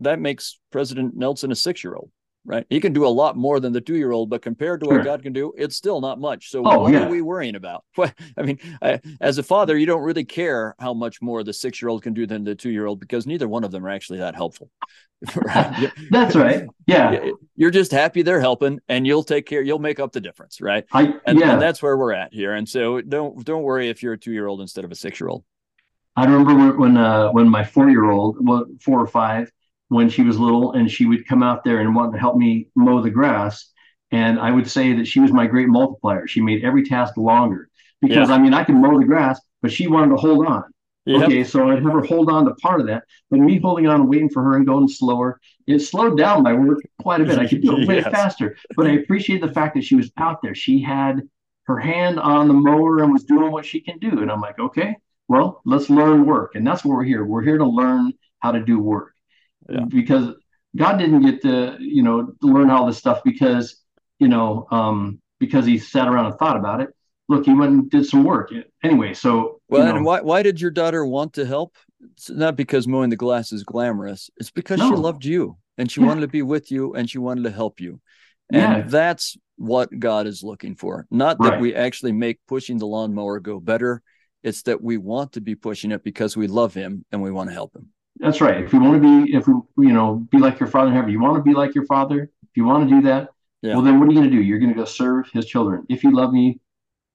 that makes President Nelson a six year old. Right? He can do a lot more than the two year old, but compared to Sure. what God can do, it's still not much. So Oh, what yeah. are we worrying about? I mean, I, as a father, you don't really care how much more the six year old can do than the two year old because neither one of them are actually that helpful. right? That's right. Yeah. You're just happy they're helping, and you'll take care. You'll make up the difference, right? I And, yeah. and that's where we're at here. And so don't don't worry if you're a two year old instead of a six year old. I remember when when, uh, when my four year old, well, four or five, when she was little, and she would come out there and want to help me mow the grass, and I would say that she was my great multiplier. She made every task longer because I mean I can mow the grass, but she wanted to hold on. Yep. Okay, so I'd have her hold on to part of that, but me holding on and waiting for her and going slower, it slowed down my work quite a bit. I could do it way Yes. faster, but I appreciate the fact that she was out there. She had her hand on the mower and was doing what she can do, and I'm like, okay, well, let's learn work, and that's what we're here. We're here to learn how to do work, Yeah. because God didn't get to, you know, learn all this stuff because, you know, um, because he sat around and thought about it. Look, he went and did some work anyway. So, Well, you know, and why why did your daughter want to help? It's not because mowing the grass is glamorous. It's because she loved you and she Yeah. wanted to be with you and she wanted to help you. And Yeah. that's what God is looking for. Not that Right. we actually make pushing the lawnmower go better. It's that we want to be pushing it because we love him and we want to help him. That's right. If you want to be, if you know, be like your father in heaven, you want to be like your father. If you want to do that, Yeah. well, then what are you going to do? You're going to go serve his children. If you love me,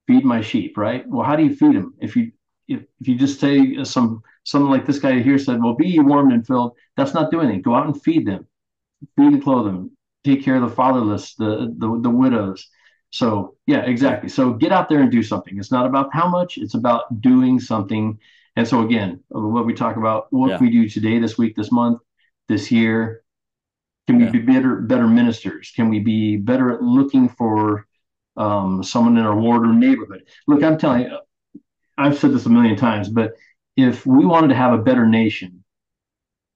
feed my sheep. Right? Well, how do you feed them? If you, if, if you just say some, something like this guy here said, well, be warmed and filled. That's not doing anything. Go out and feed them, feed and clothe them, take care of the fatherless, the the, the widows. So yeah, exactly. So get out there and do something. It's not about how much. It's about doing something. And so again, what we talk about, what Yeah. we do today, this week, this month, this year. Can we Yeah. be better better ministers? Can we be better at looking for um, someone in our ward or neighborhood? Look, I'm telling you, I've said this a million times, but if we wanted to have a better nation,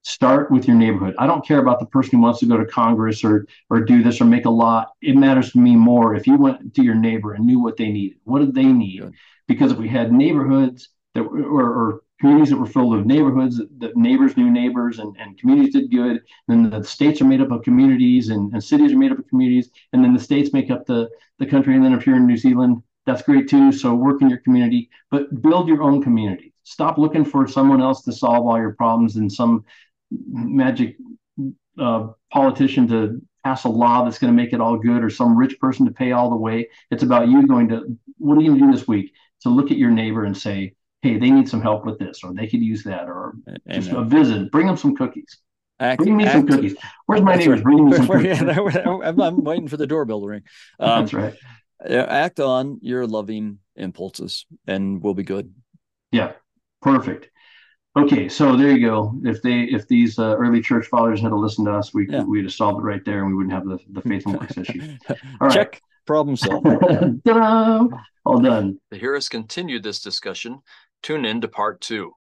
start with your neighborhood. I don't care about the person who wants to go to Congress or or do this or make a law. It matters to me more if you went to your neighbor and knew what they needed. What did they need? Because if we had neighborhoods that or, or communities that were filled with neighborhoods that neighbors knew neighbors and, and communities did good, then the states are made up of communities and, and cities are made up of communities, and then the states make up the, the country. And then if you're in New Zealand, that's great too. So work in your community, but build your own community. Stop looking for someone else to solve all your problems and some magic uh, politician to pass a law that's going to make it all good or some rich person to pay all the way. It's about you going to, what are you going to do this week? To look at your neighbor and say, hey, they need some help with this, or they could use that, or just a visit, bring them some cookies. Act- Bring me some cookies. Where's my neighbors? right. Bring me some Yeah, cookies. I'm, I'm waiting for the doorbell to ring. Um, That's right. act on your loving impulses and we'll be good. Yeah, perfect. Okay, so there you go. If they, if these uh, early church fathers had to listen to us, we Yeah. we'd have solved it right there, and we wouldn't have the the faith and works issue. All right. Check. Problem solved. All done. To hear us continue this discussion, tune in to part two.